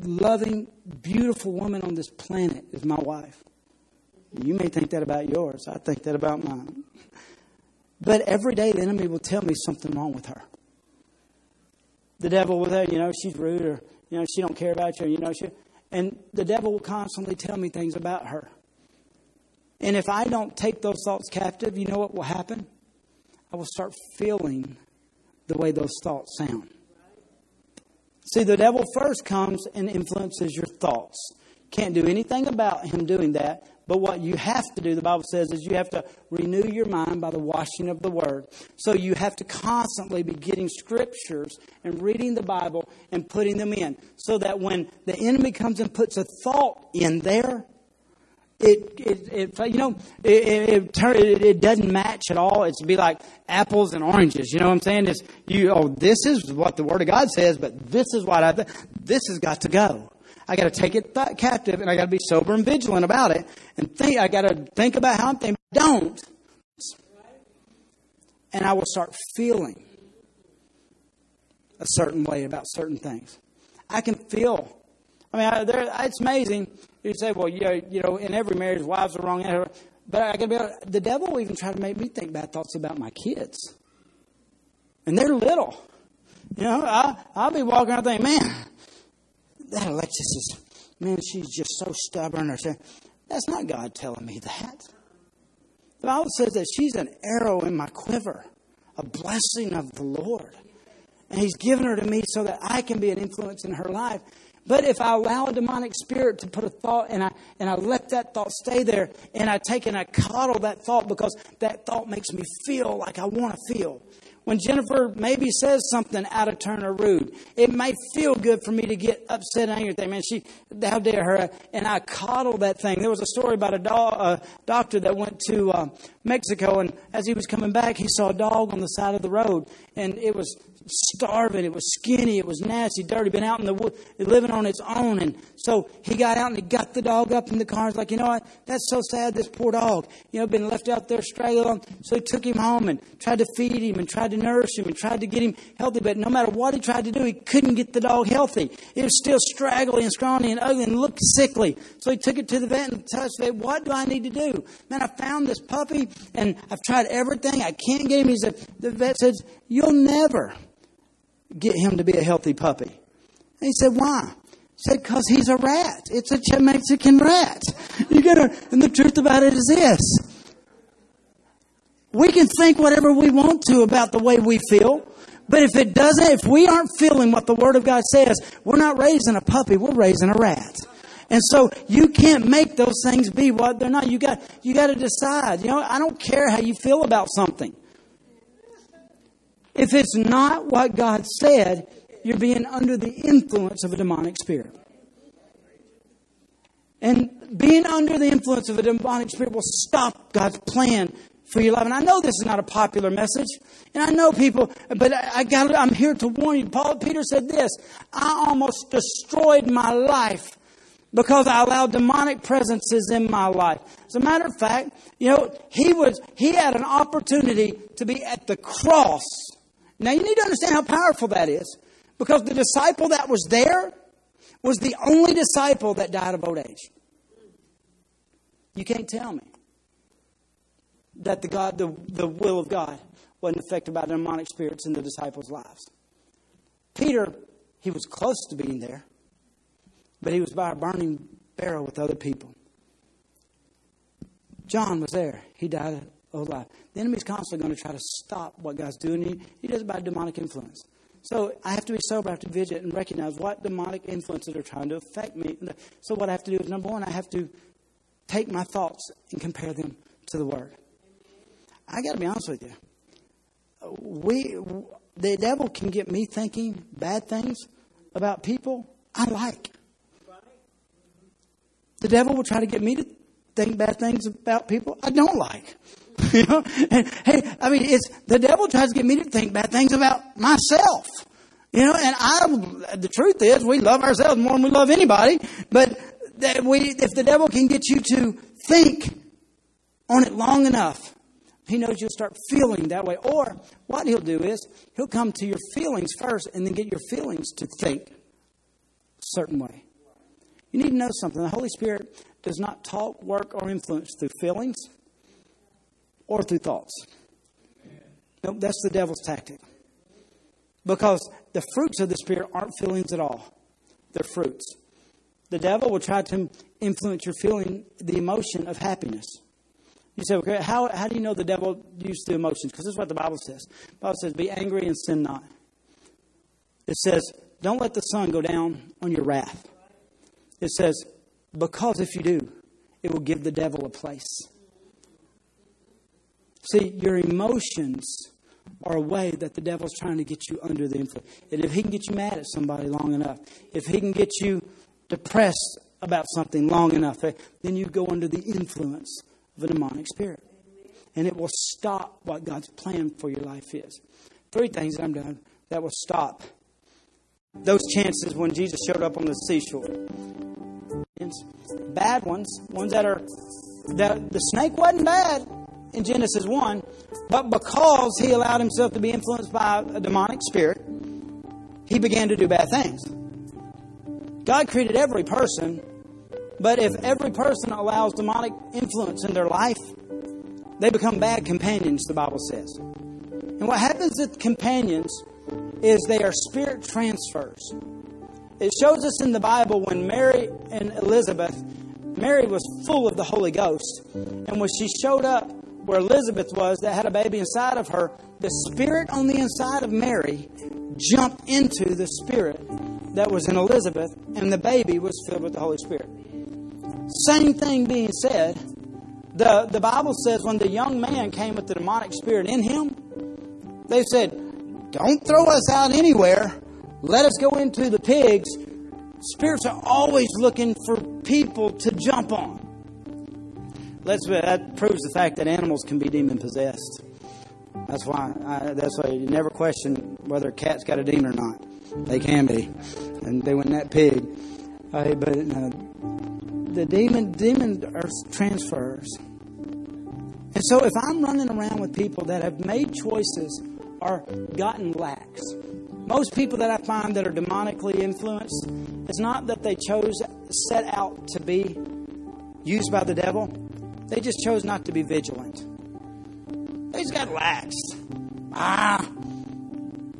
loving, beautiful woman on this planet is my wife. You may think that about yours. I think that about mine. But every day the enemy will tell me something wrong with her the devil will say, you know, she's rude or, you know, she don't care about you, you know, she, and the devil will constantly tell me things about her. And if I don't take those thoughts captive, you know what will happen? I will start feeling the way those thoughts sound. See, the devil first comes and influences your thoughts. Can't do anything about him doing that, but what you have to do, the Bible says, is you have to renew your mind by the washing of the Word. So you have to constantly be getting scriptures and reading the Bible and putting them in. So that when the enemy comes and puts a thought in there, it, it, it you know, it, it, it, it doesn't match at all. It's be like apples and oranges. You know what I'm saying? It's you. Oh, this is what the Word of God says, but this is what I. This has got to go. I got to take it th- captive, and I got to be sober and vigilant about it, and think. I got to think about how I'm thinking. Don't, and I will start feeling a certain way about certain things. I can feel. I mean, I, there, it's amazing. You say, well, you know, you know, in every marriage, wives are wrong. But I can be the devil will even try to make me think bad thoughts about my kids, and they're little. You know, I, I'll be walking around thinking, man, that Alexis is, man, she's just so stubborn. Or something. That's not God telling me that. The Bible says that she's an arrow in my quiver, a blessing of the Lord. And He's given her to me so that I can be an influence in her life. But if I allow a demonic spirit to put a thought and I and I let that thought stay there and I take and I coddle that thought because that thought makes me feel like I want to feel when Jennifer maybe says something out of turn or rude, it may feel good for me to get upset and angry that. Man, she, how dare her? And I coddle that thing. There was a story about a, dog, a doctor that went to uh, Mexico, and as he was coming back, he saw a dog on the side of the road, and it was starving. It was skinny. It was nasty, dirty. Been out in the wood, living on its own. And so he got out and he got the dog up in the car. He's like, you know what? That's so sad. This poor dog, you know, been left out there stray alone. So he took him home and tried to feed him and tried to nurse him and tried to get him healthy. But no matter what he tried to do, he couldn't get the dog healthy. It was still straggly and scrawny and ugly and looked sickly. So he took it to the vet and touched it. What do I need to do? Man, I found this puppy and I've tried everything. I can't get him. He said, the vet says, you'll never get him to be a healthy puppy. And he said, Why? He said, Because he's a rat. It's a Mexican rat. You gotta, and the truth about it is this. We can think whatever we want to about the way we feel, but if it doesn't, if we aren't feeling what the Word of God says, we're not raising a puppy, we're raising a rat. And so you can't make those things be what they're not. You got you got to decide. You know, I don't care how you feel about something. If it's not what God said, you're being under the influence of a demonic spirit. And being under the influence of a demonic spirit will stop God's plan for your life. And I know this is not a popular message, and I know people, but I, got. I'm here to warn you. Paul Peter said this: I almost destroyed my life because I allowed demonic presences in my life. As a matter of fact, you know, he was he had an opportunity to be at the cross now you need to understand how powerful that is because the disciple that was there was the only disciple that died of old age. You can't tell me that the God, the, the will of God wasn't affected by demonic spirits in the disciples' lives. Peter, he was close to being there, but he was by a burning barrel with other people. John was there. He died of life. The enemy's constantly going to try to stop what God's doing. He, does it by demonic influence. So I have to be sober, I have to visit and recognize what demonic influences are trying to affect me. So what I have to do is number one, I have to take my thoughts and compare them to the Word. I got to be honest with you. We, the devil can get me thinking bad things about people I like. The devil will try to get me to think bad things about people I don't like. you know, and, hey, I mean, it's the devil tries to get me to think bad things about myself. You know, and I, the truth is, we love ourselves more than we love anybody. But that we, if the devil can get you to think on it long enough, he knows you'll start feeling that way. Or what he'll do is he'll come to your feelings first and then get your feelings to think a certain way. You need to know something. The Holy Spirit does not talk, work, or influence through feelings or through thoughts. Nope, that's the devil's tactic. Because the fruits of the Spirit aren't feelings at all, they're fruits. The devil will try to influence your feeling, the emotion of happiness. You say, okay, how, how do you know the devil used the emotions? Because this is what the Bible says. The Bible says, be angry and sin not. It says, don't let the sun go down on your wrath. It says, because if you do, it will give the devil a place. See, your emotions are a way that the devil's trying to get you under the influence. And if he can get you mad at somebody long enough, if he can get you depressed about something long enough, eh, then you go under the influence of a demonic spirit. And it will stop what God's plan for your life is. Three things I'm done that will stop those chances when Jesus showed up on the seashore. Bad ones, ones that are that the snake wasn't bad in Genesis 1, but because he allowed himself to be influenced by a demonic spirit, he began to do bad things. God created every person, but if every person allows demonic influence in their life, they become bad companions, the Bible says. And what happens with companions is they are spirit transfers. It shows us in the Bible when Mary and Elizabeth, Mary was full of the Holy Ghost. And when she showed up where Elizabeth was, that had a baby inside of her, the spirit on the inside of Mary jumped into the spirit that was in Elizabeth, and the baby was filled with the Holy Spirit. Same thing being said, the, the Bible says when the young man came with the demonic spirit in him, they said, Don't throw us out anywhere. Let us go into the pigs. Spirits are always looking for people to jump on. Let's, that proves the fact that animals can be demon possessed. That's why I, that's why you never question whether a cat's got a demon or not. They can be, and they went that pig. Uh, but uh, the demon demon transfers. And so, if I'm running around with people that have made choices or gotten lax, most people that I find that are demonically influenced, it's not that they chose set out to be used by the devil. They just chose not to be vigilant. They just got lax. Ah,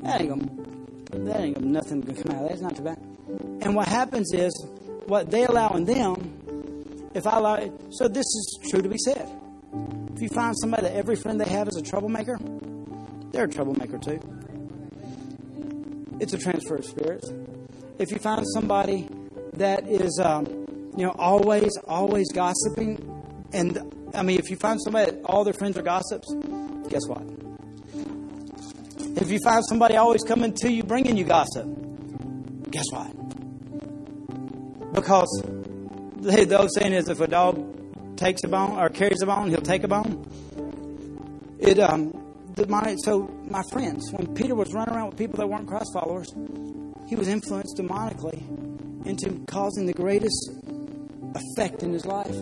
that ain't gonna, that ain't gonna, nothing gonna come out of that. It's not too bad. And what happens is, what they allow in them, if I allow so this is true to be said. If you find somebody that every friend they have is a troublemaker, they're a troublemaker too. It's a transfer of spirits. If you find somebody that is, um, you know, always, always gossiping, and I mean, if you find somebody that all their friends are gossips, guess what? If you find somebody always coming to you bringing you gossip, guess what? Because the old saying is if a dog takes a bone or carries a bone, he'll take a bone. It um, my, so my friends, when Peter was running around with people that weren't Christ followers, he was influenced demonically into causing the greatest effect in his life.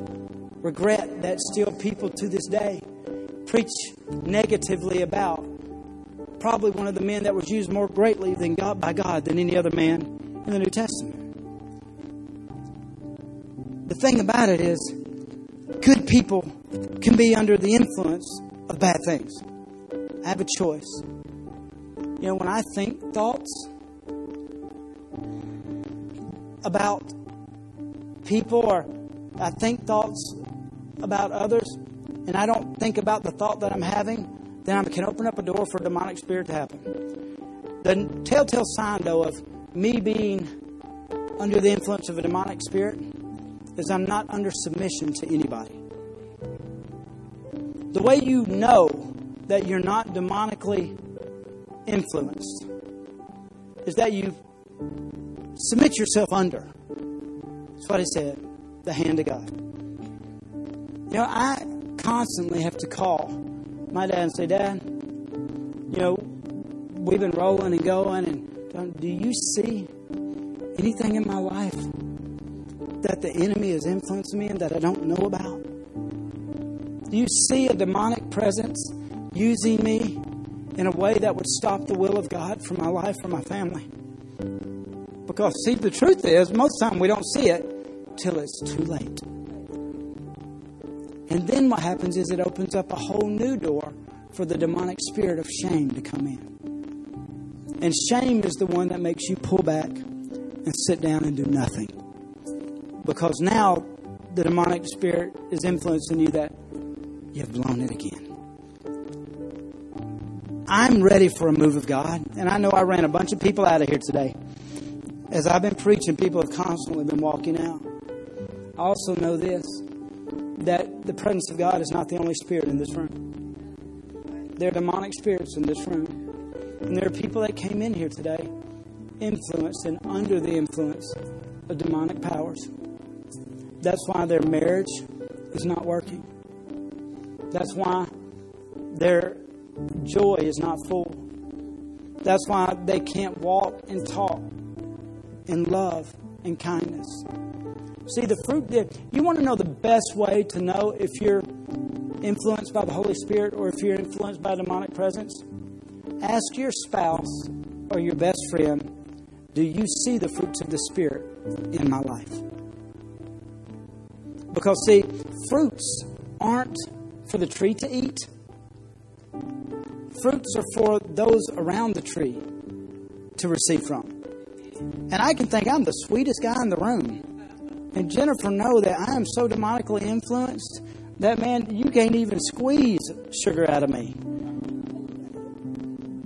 Regret that still people to this day preach negatively about probably one of the men that was used more greatly than God by God than any other man in the New Testament. The thing about it is, good people can be under the influence of bad things. I have a choice. You know, when I think thoughts about people or I think thoughts about others and I don't think about the thought that I'm having, then I can open up a door for a demonic spirit to happen. The telltale sign, though, of me being under the influence of a demonic spirit is I'm not under submission to anybody. The way you know that you're not demonically influenced is that you submit yourself under. That's what he said, the hand of God. You know, I constantly have to call my dad and say, Dad, you know, we've been rolling and going, and do you see anything in my life that the enemy is influencing me and that I don't know about? Do you see a demonic presence using me in a way that would stop the will of God for my life, for my family? Because, see, the truth is, most of the time we don't see it till it's too late. And then what happens is it opens up a whole new door for the demonic spirit of shame to come in. And shame is the one that makes you pull back and sit down and do nothing. Because now the demonic spirit is influencing you that you've blown it again. I'm ready for a move of God. And I know I ran a bunch of people out of here today. As I've been preaching, people have constantly been walking out. I also know this that the presence of God is not the only spirit in this room. There are demonic spirits in this room. And there are people that came in here today influenced and under the influence of demonic powers. That's why their marriage is not working. That's why their joy is not full. That's why they can't walk and talk in love and kindness. See, the fruit, there you want to know the best way to know if you're influenced by the Holy Spirit or if you're influenced by demonic presence? Ask your spouse or your best friend, do you see the fruits of the Spirit in my life? Because, see, fruits aren't for the tree to eat, fruits are for those around the tree to receive from. And I can think I'm the sweetest guy in the room. And Jennifer know that I am so demonically influenced that man, you can't even squeeze sugar out of me.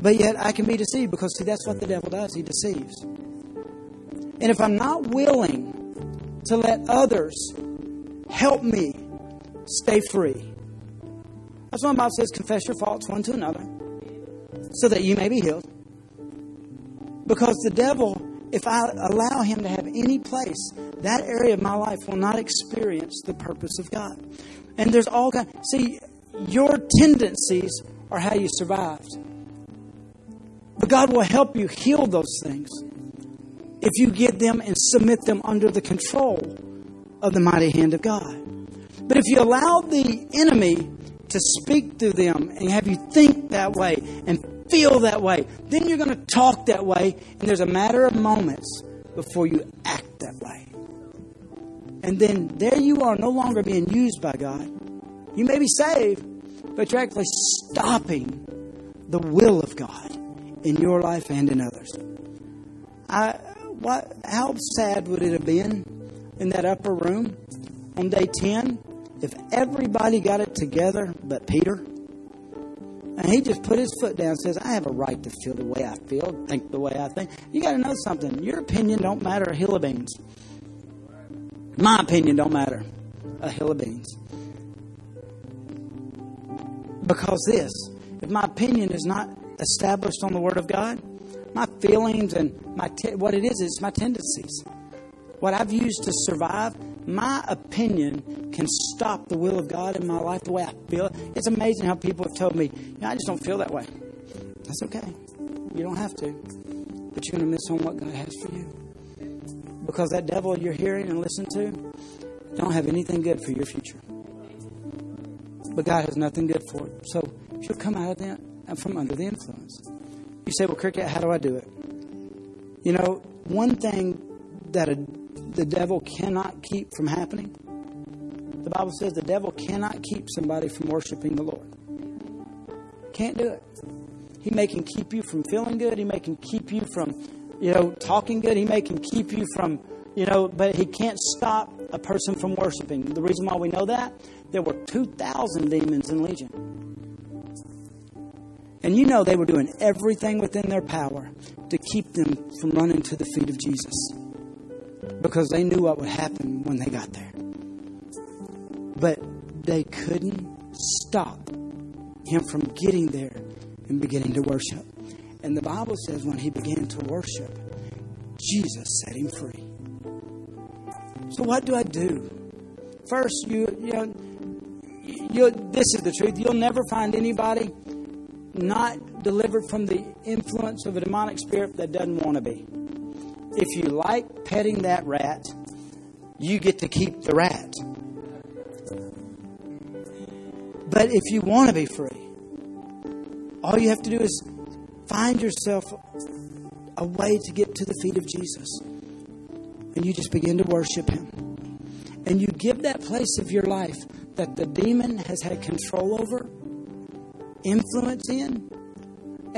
But yet I can be deceived because see that's what the devil does. He deceives. And if I'm not willing to let others help me stay free. That's why the Bible says, confess your faults one to another so that you may be healed. Because the devil, if I allow him to have any place, that area of my life will not experience the purpose of God. And there's all kind. See, your tendencies are how you survived. But God will help you heal those things if you get them and submit them under the control of the mighty hand of God. But if you allow the enemy to speak through them and have you think that way and feel that way, then you're going to talk that way, and there's a matter of moments before you act that way. And then there you are, no longer being used by God. You may be saved, but you're actually stopping the will of God in your life and in others. I, what, how sad would it have been in that upper room on day 10 if everybody got it together but Peter? And he just put his foot down and says, I have a right to feel the way I feel, think the way I think. You got to know something. Your opinion don't matter a hill of beans. My opinion don't matter a hill of beans. Because this, if my opinion is not established on the Word of God, my feelings and my te- what it is is my tendencies. What I've used to survive, my opinion can stop the will of God in my life the way I feel. It's amazing how people have told me, I just don't feel that way. That's okay. You don't have to. But you're going to miss on what God has for you. Because that devil you're hearing and listening to don't have anything good for your future. But God has nothing good for it. So if you'll come out of that from under the influence. You say, well, Cricket, how do I do it? You know, one thing that a, the devil cannot keep from happening, the Bible says the devil cannot keep somebody from worshiping the Lord. Can't do it. He may can keep you from feeling good. He may can keep you from you know, talking good. He may can keep you from, you know, but he can't stop a person from worshiping. The reason why we know that, there were 2,000 demons in Legion. And you know they were doing everything within their power to keep them from running to the feet of Jesus. Because they knew what would happen when they got there. But they couldn't stop him from getting there and beginning to worship. And the Bible says when he began to worship, Jesus set him free. So what do I do? First, you you know, you this is the truth. You'll never find anybody not delivered from the influence of a demonic spirit that doesn't want to be. If you like petting that rat, you get to keep the rat. But if you want to be free, all you have to do is Find yourself a way to get to the feet of Jesus. And you just begin to worship Him. And you give that place of your life that the demon has had control over, influence in,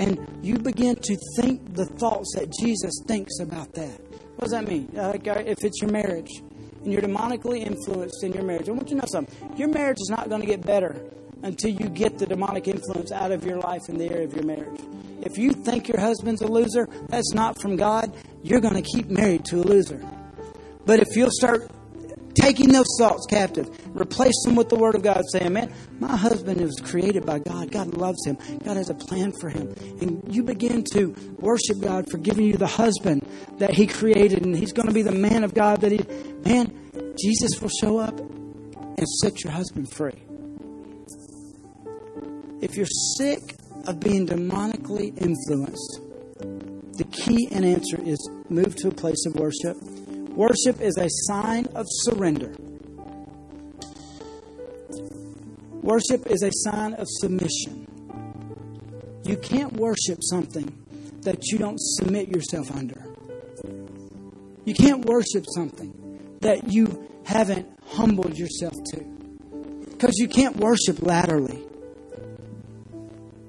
and you begin to think the thoughts that Jesus thinks about that. What does that mean? Like uh, if it's your marriage and you're demonically influenced in your marriage, I want you to know something. Your marriage is not going to get better until you get the demonic influence out of your life in the area of your marriage. If you think your husband's a loser, that's not from God. You're going to keep married to a loser. But if you'll start taking those thoughts captive, replace them with the Word of God, saying, Man, my husband was created by God. God loves him. God has a plan for him. And you begin to worship God for giving you the husband that He created, and He's going to be the man of God that He, man, Jesus will show up and set your husband free. If you're sick of being demonically influenced, the key and answer is move to a place of worship. Worship is a sign of surrender. Worship is a sign of submission. You can't worship something that you don't submit yourself under. You can't worship something that you haven't humbled yourself to. Because you can't worship laterally.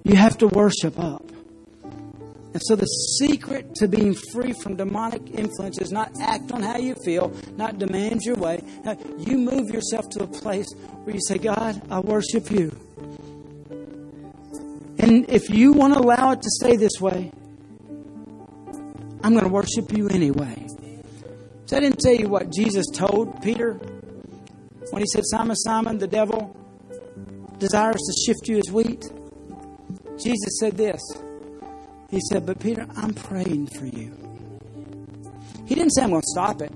You have to worship up. And so the secret to being free from demonic influence is not act on how you feel, not demand your way. Now, you move yourself to a place where you say, God, I worship you. And if you want to allow it to stay this way, I'm going to worship you anyway. So I didn't tell you what Jesus told Peter when he said, Simon, Simon, the devil desires to shift you as wheat. Jesus said this. He said, But Peter, I'm praying for you. He didn't say I'm going to stop it.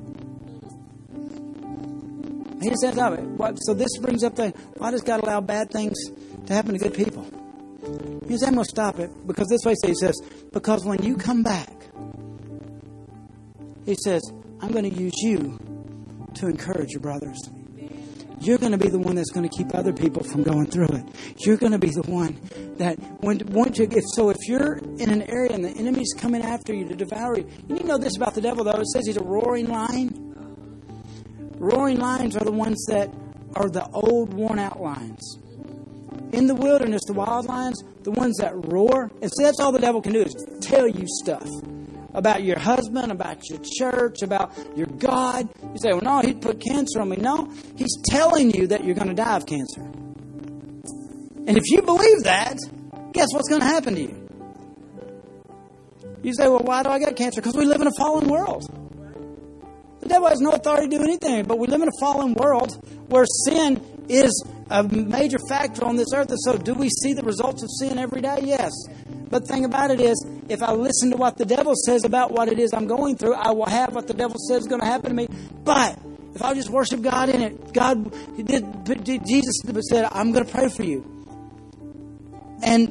He didn't say stop it. What, so this brings up the why does God allow bad things to happen to good people? He didn't I'm going to stop it because this way he says, because when you come back, he says, I'm going to use you to encourage your brothers. You're going to be the one that's going to keep other people from going through it. You're going to be the one that when once you if so if you're in an area and the enemy's coming after you to devour you, you need to know this about the devil though. It says he's a roaring lion. Roaring lions are the ones that are the old worn out lions. In the wilderness, the wild lions, the ones that roar, and see that's all the devil can do is tell you stuff about your husband, about your church, about your God. You say, well, no, he'd put cancer on me. No, he's telling you that you're going to die of cancer. And if you believe that, guess what's going to happen to you? You say, well, why do I get cancer? Because we live in a fallen world. The devil has no authority to do anything, but we live in a fallen world where sin is a major factor on this earth. And so, do we see the results of sin every day? Yes. But the thing about it is, if I listen to what the devil says about what it is I'm going through, I will have what the devil says is going to happen to me. But if I just worship God in it, God, Jesus said, I'm going to pray for you. And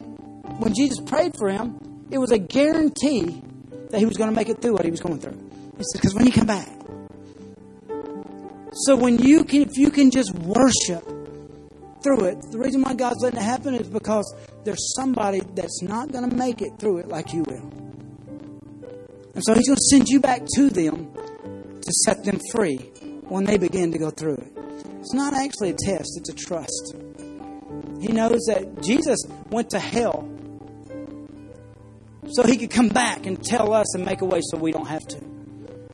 when Jesus prayed for him, it was a guarantee that he was going to make it through what he was going through. He said, because when you come back. So when you can, if you can just worship through it, the reason why God's letting it happen is because there's somebody that's not going to make it through it like you will. And so He's going to send you back to them to set them free when they begin to go through it. It's not actually a test, it's a trust. He knows that Jesus went to hell so He could come back and tell us and make a way so we don't have to.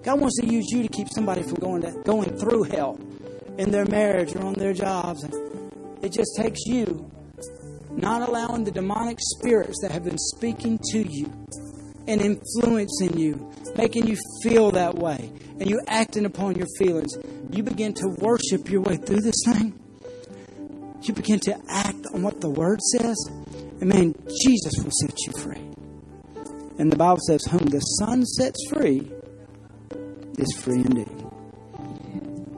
God wants to use you to keep somebody from going, to, going through hell in their marriage or on their jobs. It just takes you not allowing the demonic spirits that have been speaking to you and influencing you, making you feel that way, and you acting upon your feelings. You begin to worship your way through this thing. You begin to act on what the Word says, and man, Jesus will set you free. And the Bible says, Whom the Son sets free is free indeed.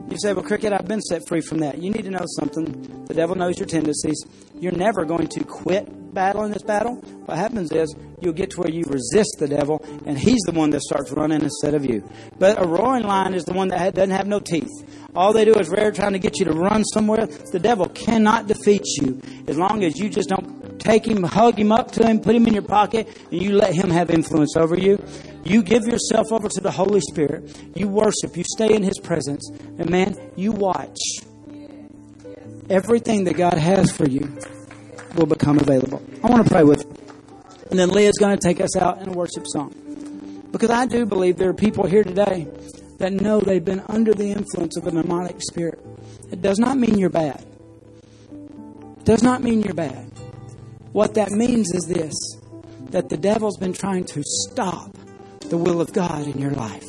You say, Well, Cricket, I've been set free from that. You need to know something. The devil knows your tendencies. You're never going to quit battling this battle. What happens is you'll get to where you resist the devil, and he's the one that starts running instead of you. But a roaring lion is the one that doesn't have no teeth. All they do is rare trying to get you to run somewhere. The devil cannot defeat you as long as you just don't take him, hug him up to him, put him in your pocket, and you let him have influence over you. You give yourself over to the Holy Spirit. You worship. You stay in His presence. And man, you watch. Everything that God has for you will become available. I want to pray with you. And then Leah's going to take us out in a worship song. Because I do believe there are people here today that know they've been under the influence of a demonic spirit. It does not mean you're bad. It does not mean you're bad. What that means is this that the devil's been trying to stop the will of God in your life.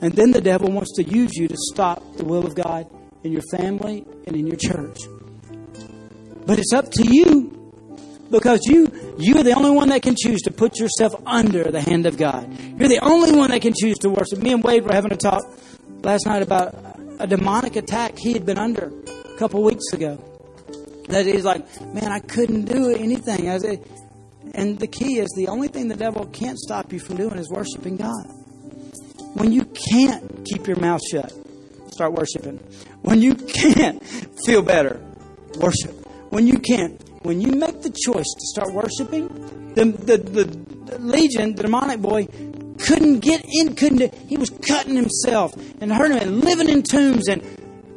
And then the devil wants to use you to stop the will of God in your family and in your church. But it's up to you because you you're the only one that can choose to put yourself under the hand of God. You're the only one that can choose to worship. Me and Wade were having a talk last night about a demonic attack he had been under a couple weeks ago. That he's like, man, I couldn't do anything. I said, and the key is the only thing the devil can't stop you from doing is worshiping God. When you can't keep your mouth shut, start worshiping. When you can't feel better, worship. When you can't, when you make the choice to start worshiping, the, the, the legion, the demonic boy, couldn't get in, couldn't, he was cutting himself and hurting and living in tombs. And,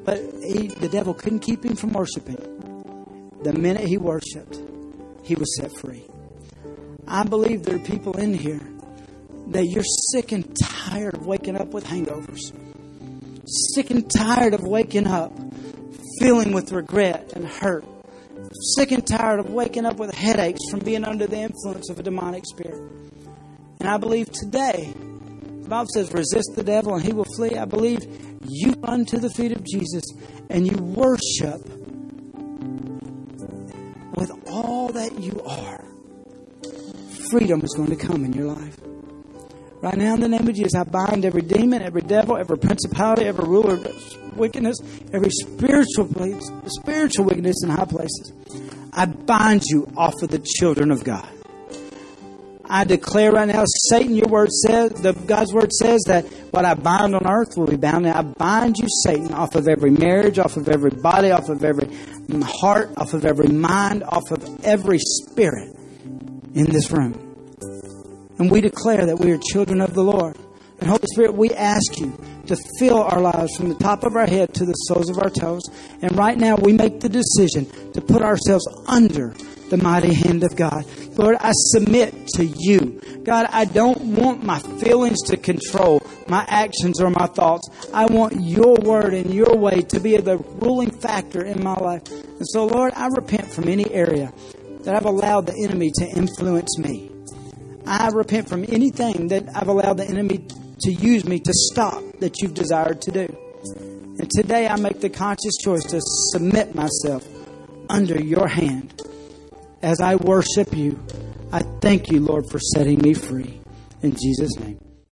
but he, the devil couldn't keep him from worshiping. The minute he worshiped, he was set free. I believe there are people in here that you're sick and tired of waking up with hangovers. Sick and tired of waking up feeling with regret and hurt. Sick and tired of waking up with headaches from being under the influence of a demonic spirit. And I believe today, the Bible says, resist the devil and he will flee. I believe you run to the feet of Jesus and you worship with all that you are. Freedom is going to come in your life. Right now, in the name of Jesus, I bind every demon, every devil, every principality, every ruler of wickedness, every spiritual place, spiritual wickedness in high places. I bind you off of the children of God. I declare right now, Satan, your word says, the God's word says that what I bind on earth will be bound. I bind you, Satan, off of every marriage, off of every body, off of every heart, off of every mind, off of every spirit in this room. And we declare that we are children of the Lord. And Holy Spirit, we ask you to fill our lives from the top of our head to the soles of our toes. And right now, we make the decision to put ourselves under the mighty hand of God. Lord, I submit to you. God, I don't want my feelings to control my actions or my thoughts. I want your word and your way to be the ruling factor in my life. And so, Lord, I repent from any area that I've allowed the enemy to influence me. I repent from anything that I've allowed the enemy to use me to stop that you've desired to do. And today I make the conscious choice to submit myself under your hand. As I worship you, I thank you, Lord, for setting me free. In Jesus' name.